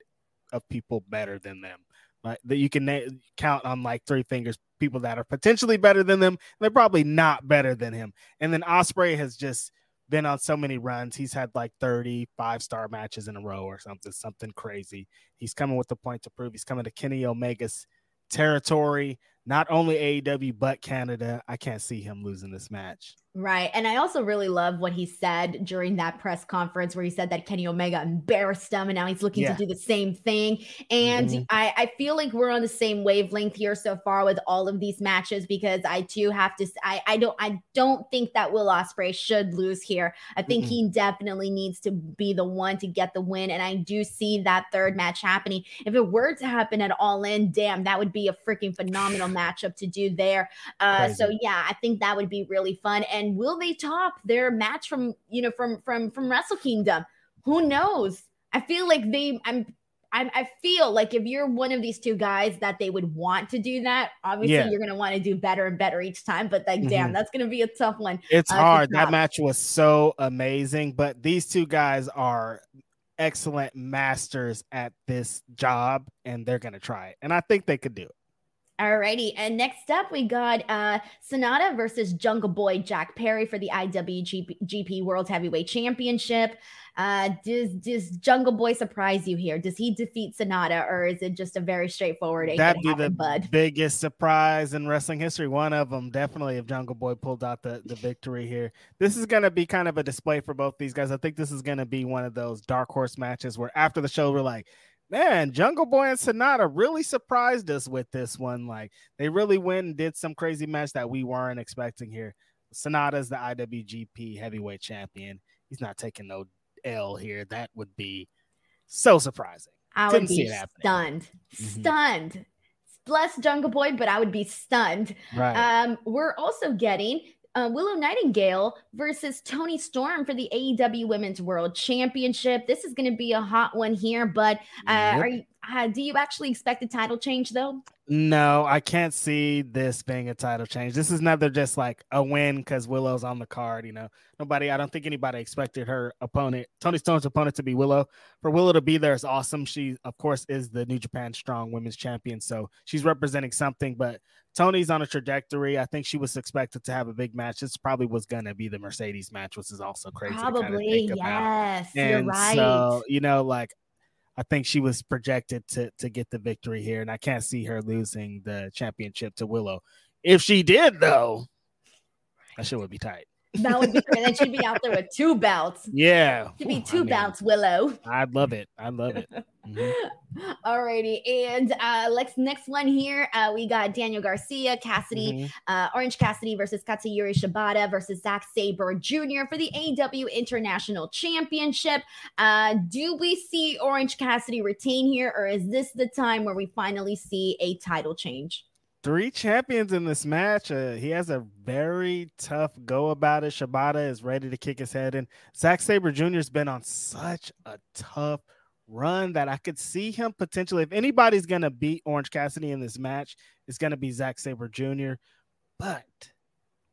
[SPEAKER 2] of people better than them. Like that you can na- count on like three fingers people that are potentially better than them. They're probably not better than him. And then Ospreay has just been on so many runs. He's had like 35 star matches in a row or something, something crazy. He's coming with the point to prove. He's coming to Kenny Omega's territory, not only AEW, but Canada. I can't see him losing this match.
[SPEAKER 1] Right. And I also really love what he said during that press conference where he said that Kenny Omega embarrassed him and now he's looking yeah. to do the same thing. And mm-hmm. I, I feel like we're on the same wavelength here so far with all of these matches because I too have to I, I don't I don't think that Will Ospreay should lose here. I think mm-hmm. he definitely needs to be the one to get the win. And I do see that third match happening. If it were to happen at all in, damn, that would be a freaking phenomenal matchup to do there. Uh, so yeah, I think that would be really fun. And and will they top their match from you know from from from Wrestle Kingdom? Who knows? I feel like they. I'm. I, I feel like if you're one of these two guys that they would want to do that, obviously yeah. you're going to want to do better and better each time. But like, mm-hmm. damn, that's going to be a tough one.
[SPEAKER 2] It's uh, hard. That match was so amazing, but these two guys are excellent masters at this job, and they're going to try it. And I think they could do it.
[SPEAKER 1] Alrighty, and next up we got uh Sanada versus Jungle Boy Jack Perry for the IWGP World Heavyweight Championship. Uh, does does Jungle Boy surprise you here? Does he defeat Sanada, or is it just a very straightforward?
[SPEAKER 2] That'd be the bud? biggest surprise in wrestling history. One of them, definitely, if Jungle Boy pulled out the the victory here. This is gonna be kind of a display for both these guys. I think this is gonna be one of those dark horse matches where after the show we're like man, Jungle Boy and Sanada really surprised us with this one. Like they really went and did some crazy match that we weren't expecting here. Sanada's the IWGP heavyweight champion. He's not taking no L here. That would be so surprising.
[SPEAKER 1] I Couldn't would be stunned. Mm-hmm. Stunned. Bless Jungle Boy, but I would be stunned. Right. Um, we're also getting uh, Willow Nightingale versus Toni Storm for the AEW Women's World Championship. This is going to be a hot one here, but uh, yep. are you, uh, do you actually expect a title change though?
[SPEAKER 2] No, I can't see this being a title change. This is never just like a win because Willow's on the card. You know, nobody. I don't think anybody expected her opponent, Toni Storm's opponent, to be Willow. For Willow to be there is awesome. She, of course, is the New Japan Strong Women's Champion, so she's representing something. But Toni's on a trajectory. I think she was expected to have a big match. This probably was going to be the Mercedes match, which is also crazy. Probably,
[SPEAKER 1] yes. And you're right.
[SPEAKER 2] So you know, like I think she was projected to to get the victory here, and I can't see her losing the championship to Willow. If she did, though, that shit would be tight.
[SPEAKER 1] That would be great. then she'd be out there with two belts.
[SPEAKER 2] Yeah.
[SPEAKER 1] She'd be two I mean, belts, Willow.
[SPEAKER 2] I'd love it. I love it.
[SPEAKER 1] Mm-hmm. Alrighty. And uh let's next one here. Uh we got Daniel Garcia, Cassidy, mm-hmm. uh Orange Cassidy versus Katsuyori Shibata versus Zack Sabre Jr. for the AW International Championship. Uh do we see Orange Cassidy retain here, or is this the time where we finally see a title change?
[SPEAKER 2] Three champions in this match. Uh, he has a very tough go about it. Shibata is ready to kick his head in. Zack Sabre Jr. has been on such a tough run that I could see him potentially. If anybody's gonna beat Orange Cassidy in this match, it's gonna be Zack Sabre Jr. But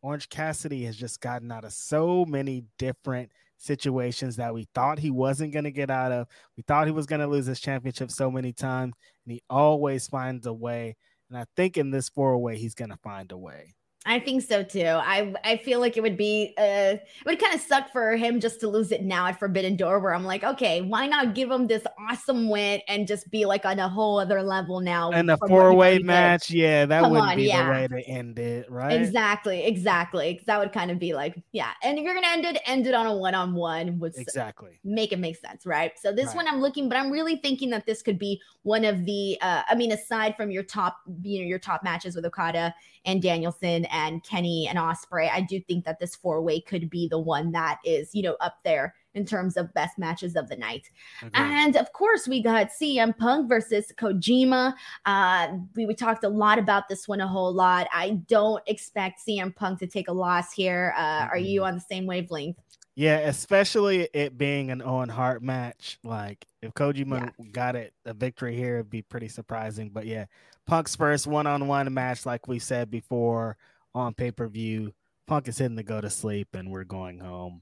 [SPEAKER 2] Orange Cassidy has just gotten out of so many different situations that we thought he wasn't going to get out of. We thought he was going to lose his championship so many times, and he always finds a way. And I think in this four oh way, he's going to find a way.
[SPEAKER 1] I think so too. I I feel like it would be uh it would kind of suck for him just to lose it now at Forbidden Door where I'm like, okay, why not give him this awesome win and just be like on a whole other level now?
[SPEAKER 2] And a four way match, yeah, that would be yeah. the way to end it, right?
[SPEAKER 1] Exactly, exactly. Cause that would kind of be like, yeah. And if you're gonna end it, end it on a one on one would
[SPEAKER 2] exactly
[SPEAKER 1] make it make sense, right? So this right. one I'm looking, but I'm really thinking that this could be one of the uh I mean, aside from your top, you know, your top matches with Okada and Danielson and Kenny and Ospreay, I do think that this four way could be the one that is, you know, up there in terms of best matches of the night. Okay. And of course, we got CM Punk versus Kojima. Uh, we, we talked a lot about this one a whole lot. I don't expect CM Punk to take a loss here. Uh, mm-hmm. Are you on the same wavelength?
[SPEAKER 2] Yeah, especially it being an Owen Hart match. Like if Kojima yeah. got it a victory here, it'd be pretty surprising. But yeah, Punk's first one-on-one match, like we said before on pay-per-view. Punk is hitting the go to sleep, and we're going home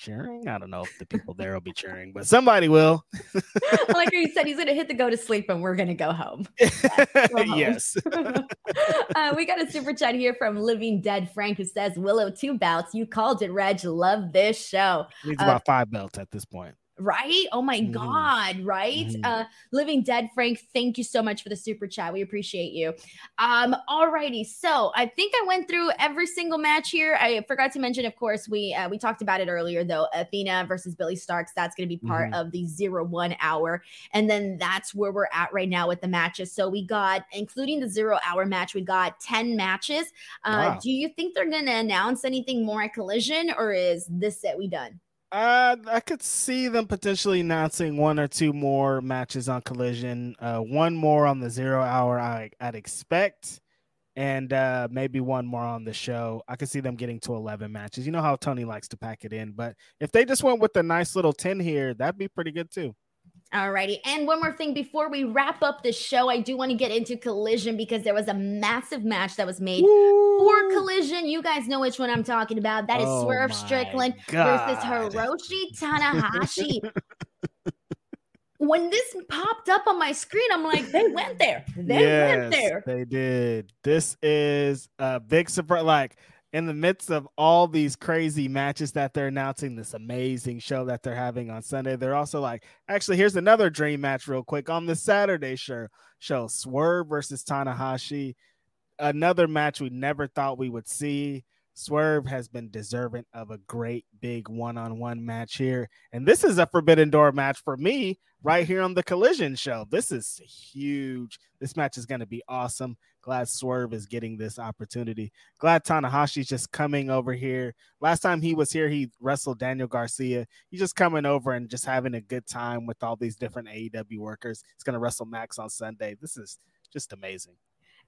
[SPEAKER 2] cheering. I don't know if the people there will be cheering, but somebody will.
[SPEAKER 1] like you said, he's going to hit the go to sleep and we're going to go home.
[SPEAKER 2] Yes.
[SPEAKER 1] uh, we got a super chat here from Living Dead Frank who says, Willow, two belts. You called it, Reg. Love this show.
[SPEAKER 2] Needs uh, about five belts at this point
[SPEAKER 1] right? Oh my mm. God, right? Mm. Uh, Living Dead Frank, thank you so much for the super chat. We appreciate you. Um, alrighty. So I think I went through every single match here. I forgot to mention, of course, we uh, we talked about it earlier though. Athena versus Billie Starkz. That's gonna be part mm. of the zero one hour. And then that's where we're at right now with the matches. So we got, including the zero hour match, we got 10 matches. Uh, wow. do you think they're gonna announce anything more at collision or is this it we done?
[SPEAKER 2] Uh, I could see them potentially announcing one or two more matches on Collision. Uh, one more on the zero hour, I, I'd expect, and uh, maybe one more on the show. I could see them getting to 11 matches. You know how Tony likes to pack it in, but if they just went with a nice little 10 here, that'd be pretty good too.
[SPEAKER 1] Alrighty. And one more thing before we wrap up the show, I do want to get into Collision because there was a massive match that was made Woo! for Collision. You guys know which one I'm talking about. That is oh Swerve Strickland God. versus Hiroshi Tanahashi. when this popped up on my screen, I'm like, they went there. They yes, went there.
[SPEAKER 2] They did. This is a big surprise. Like, in the midst of all these crazy matches that they're announcing, this amazing show that they're having on Sunday, they're also like, actually, here's another dream match, real quick, on the Saturday show. Show Swerve versus Tanahashi, another match we never thought we would see. Swerve has been deserving of a great big one-on-one match here, and this is a Forbidden Door match for me right here on the Collision Show. This is huge. This match is going to be awesome. Glad Swerve is getting this opportunity. Glad Tanahashi's just coming over here. Last time he was here, he wrestled Daniel Garcia. He's just coming over and just having a good time with all these different AEW workers. He's going to wrestle Max on Sunday. This is just amazing.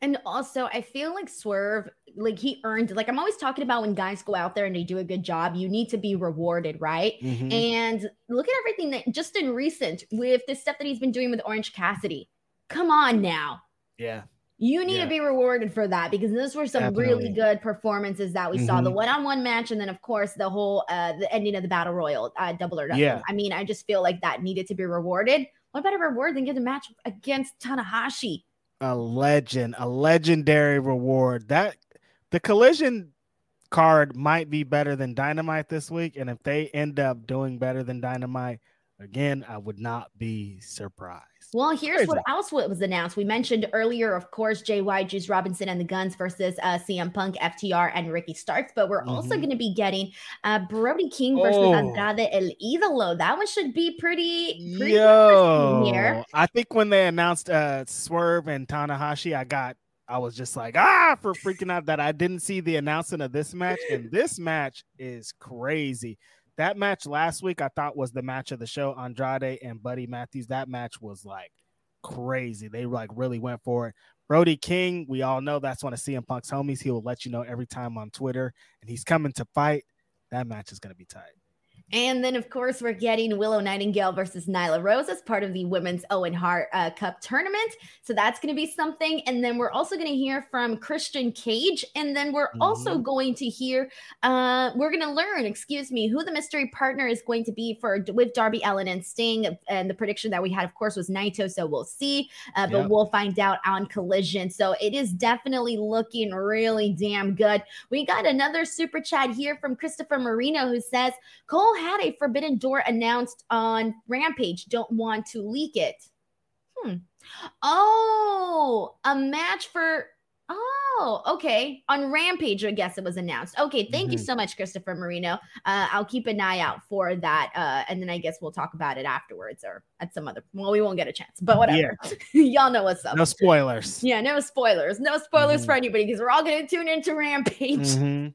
[SPEAKER 1] And also, I feel like Swerve, like he earned, like I'm always talking about when guys go out there and they do a good job, you need to be rewarded, right? Mm-hmm. And look at everything that just in recent with the stuff that he's been doing with Orange Cassidy. Come on now.
[SPEAKER 2] Yeah.
[SPEAKER 1] You need yeah. to be rewarded for that because those were some Definitely. really good performances that we mm-hmm. saw. The mm-hmm. one-on-one match, and then of course the whole uh the ending of the battle royal, uh, double or nothing. Yeah. I mean, I just feel like that needed to be rewarded. What better reward than get a match against Tanahashi?
[SPEAKER 2] A legend, a legendary reward. That the collision card might be better than Dynamite this week, and if they end up doing better than Dynamite, again, I would not be surprised.
[SPEAKER 1] Well, here's what else was announced. We mentioned earlier, of course, JY Juice Robinson and the Guns versus uh, CM Punk, FTR, and Ricky Starks. But we're mm-hmm. also going to be getting uh, Brody King versus oh. Andrade El Idolo. That one should be pretty, pretty Yo, here.
[SPEAKER 2] I think when they announced uh, Swerve and Tanahashi, I got I was just like, ah, for freaking out that I didn't see the announcement of this match. And this match is crazy. That match last week, I thought was the match of the show. Andrade and Buddy Matthews. That match was like crazy. They like really went for it. Brody King, we all know that's one of CM Punk's homies. He will let you know every time on Twitter, and he's coming to fight. That match is going to be tight.
[SPEAKER 1] And then, of course, we're getting Willow Nightingale versus Nyla Rose as part of the Women's Owen Hart uh, Cup tournament. So that's going to be something. And then we're also going to hear from Christian Cage. And then we're mm-hmm. also going to hear, uh, we're going to learn, excuse me, who the mystery partner is going to be for with Darby Allin and Sting. And the prediction that we had, of course, was Naito. So we'll see. Uh, but yep. we'll find out on Collision. So it is definitely looking really damn good. We got another super chat here from Christopher Marino who says, Cole had a Forbidden Door announced on Rampage. Don't want to leak it. Hmm. Oh, a match for. Oh, okay. On Rampage, I guess it was announced. Okay, thank mm-hmm. you so much, Christopher Marino. Uh, I'll keep an eye out for that, uh, and then I guess we'll talk about it afterwards or at some other. Well, we won't get a chance, but whatever. Yeah. Y'all know what's up.
[SPEAKER 2] No spoilers.
[SPEAKER 1] Yeah, no spoilers. No spoilers mm-hmm. for anybody because we're all going to tune into Rampage. Mm-hmm.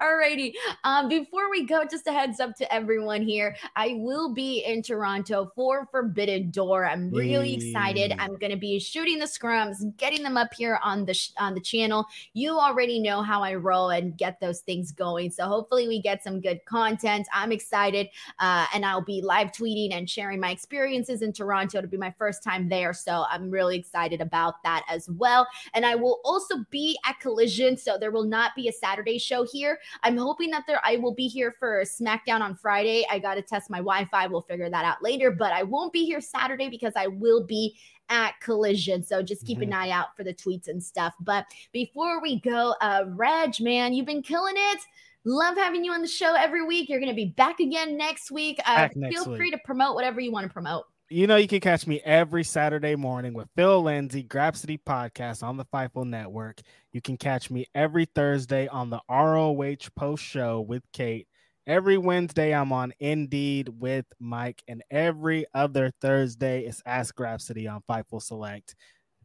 [SPEAKER 1] Alrighty. Um, before we go, just a heads up to everyone here. I will be in Toronto for Forbidden Door. I'm really excited. I'm gonna be shooting the scrums, getting them up here on the sh- on the channel. You already know how I roll and get those things going. So hopefully we get some good content. I'm excited, uh, and I'll be live tweeting and sharing my experiences in Toronto. It'll be my first time there, so I'm really excited about that as well. And I will also be at Collision, so there will not be a Saturday show here. I'm hoping that there I will be here for SmackDown on Friday. I got to test my Wi-Fi. We'll figure that out later, but I won't be here Saturday because I will be at Collision. So just keep mm-hmm. an eye out for the tweets and stuff. But before we go, uh Reg, man, you've been killing it. Love having you on the show every week. You're going to be back again next week. Uh, next feel week. free to promote whatever you want to promote
[SPEAKER 2] you know, you can catch me every Saturday morning with Phil Lindsay, Grapsody Podcast on the FIFO Network. You can catch me every Thursday on the ROH Post Show with Kate. Every Wednesday, I'm on Indeed with Mike, and every other Thursday is Ask Grapsody on FIFO Select.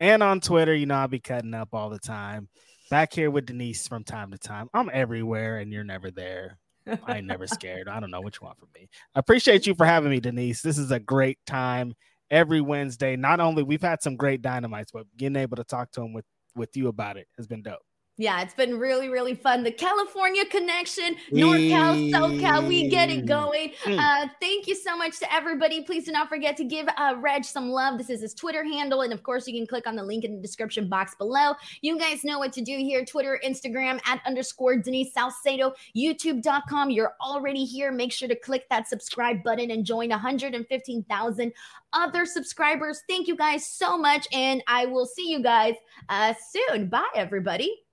[SPEAKER 2] And on Twitter, you know, I'll be cutting up all the time. Back here with Denise from time to time. I'm everywhere, and you're never there. I never scared. I don't know what you want from me. I appreciate you for having me, Denise. This is a great time every Wednesday. Not only we've had some great dynamites, but being able to talk to them with with you about it has been dope.
[SPEAKER 1] Yeah, it's been really, really fun. The California connection, NorCal, SoCal, we get it going. Mm. Uh, thank you so much to everybody. Please do not forget to give uh, Reg some love. This is his Twitter handle. And of course, you can click on the link in the description box below. You guys know what to do here Twitter, Instagram, at underscore Denise Salcedo, YouTube.com. You're already here. Make sure to click that subscribe button and join 115,000 other subscribers. Thank you guys so much. And I will see you guys uh, soon. Bye, everybody.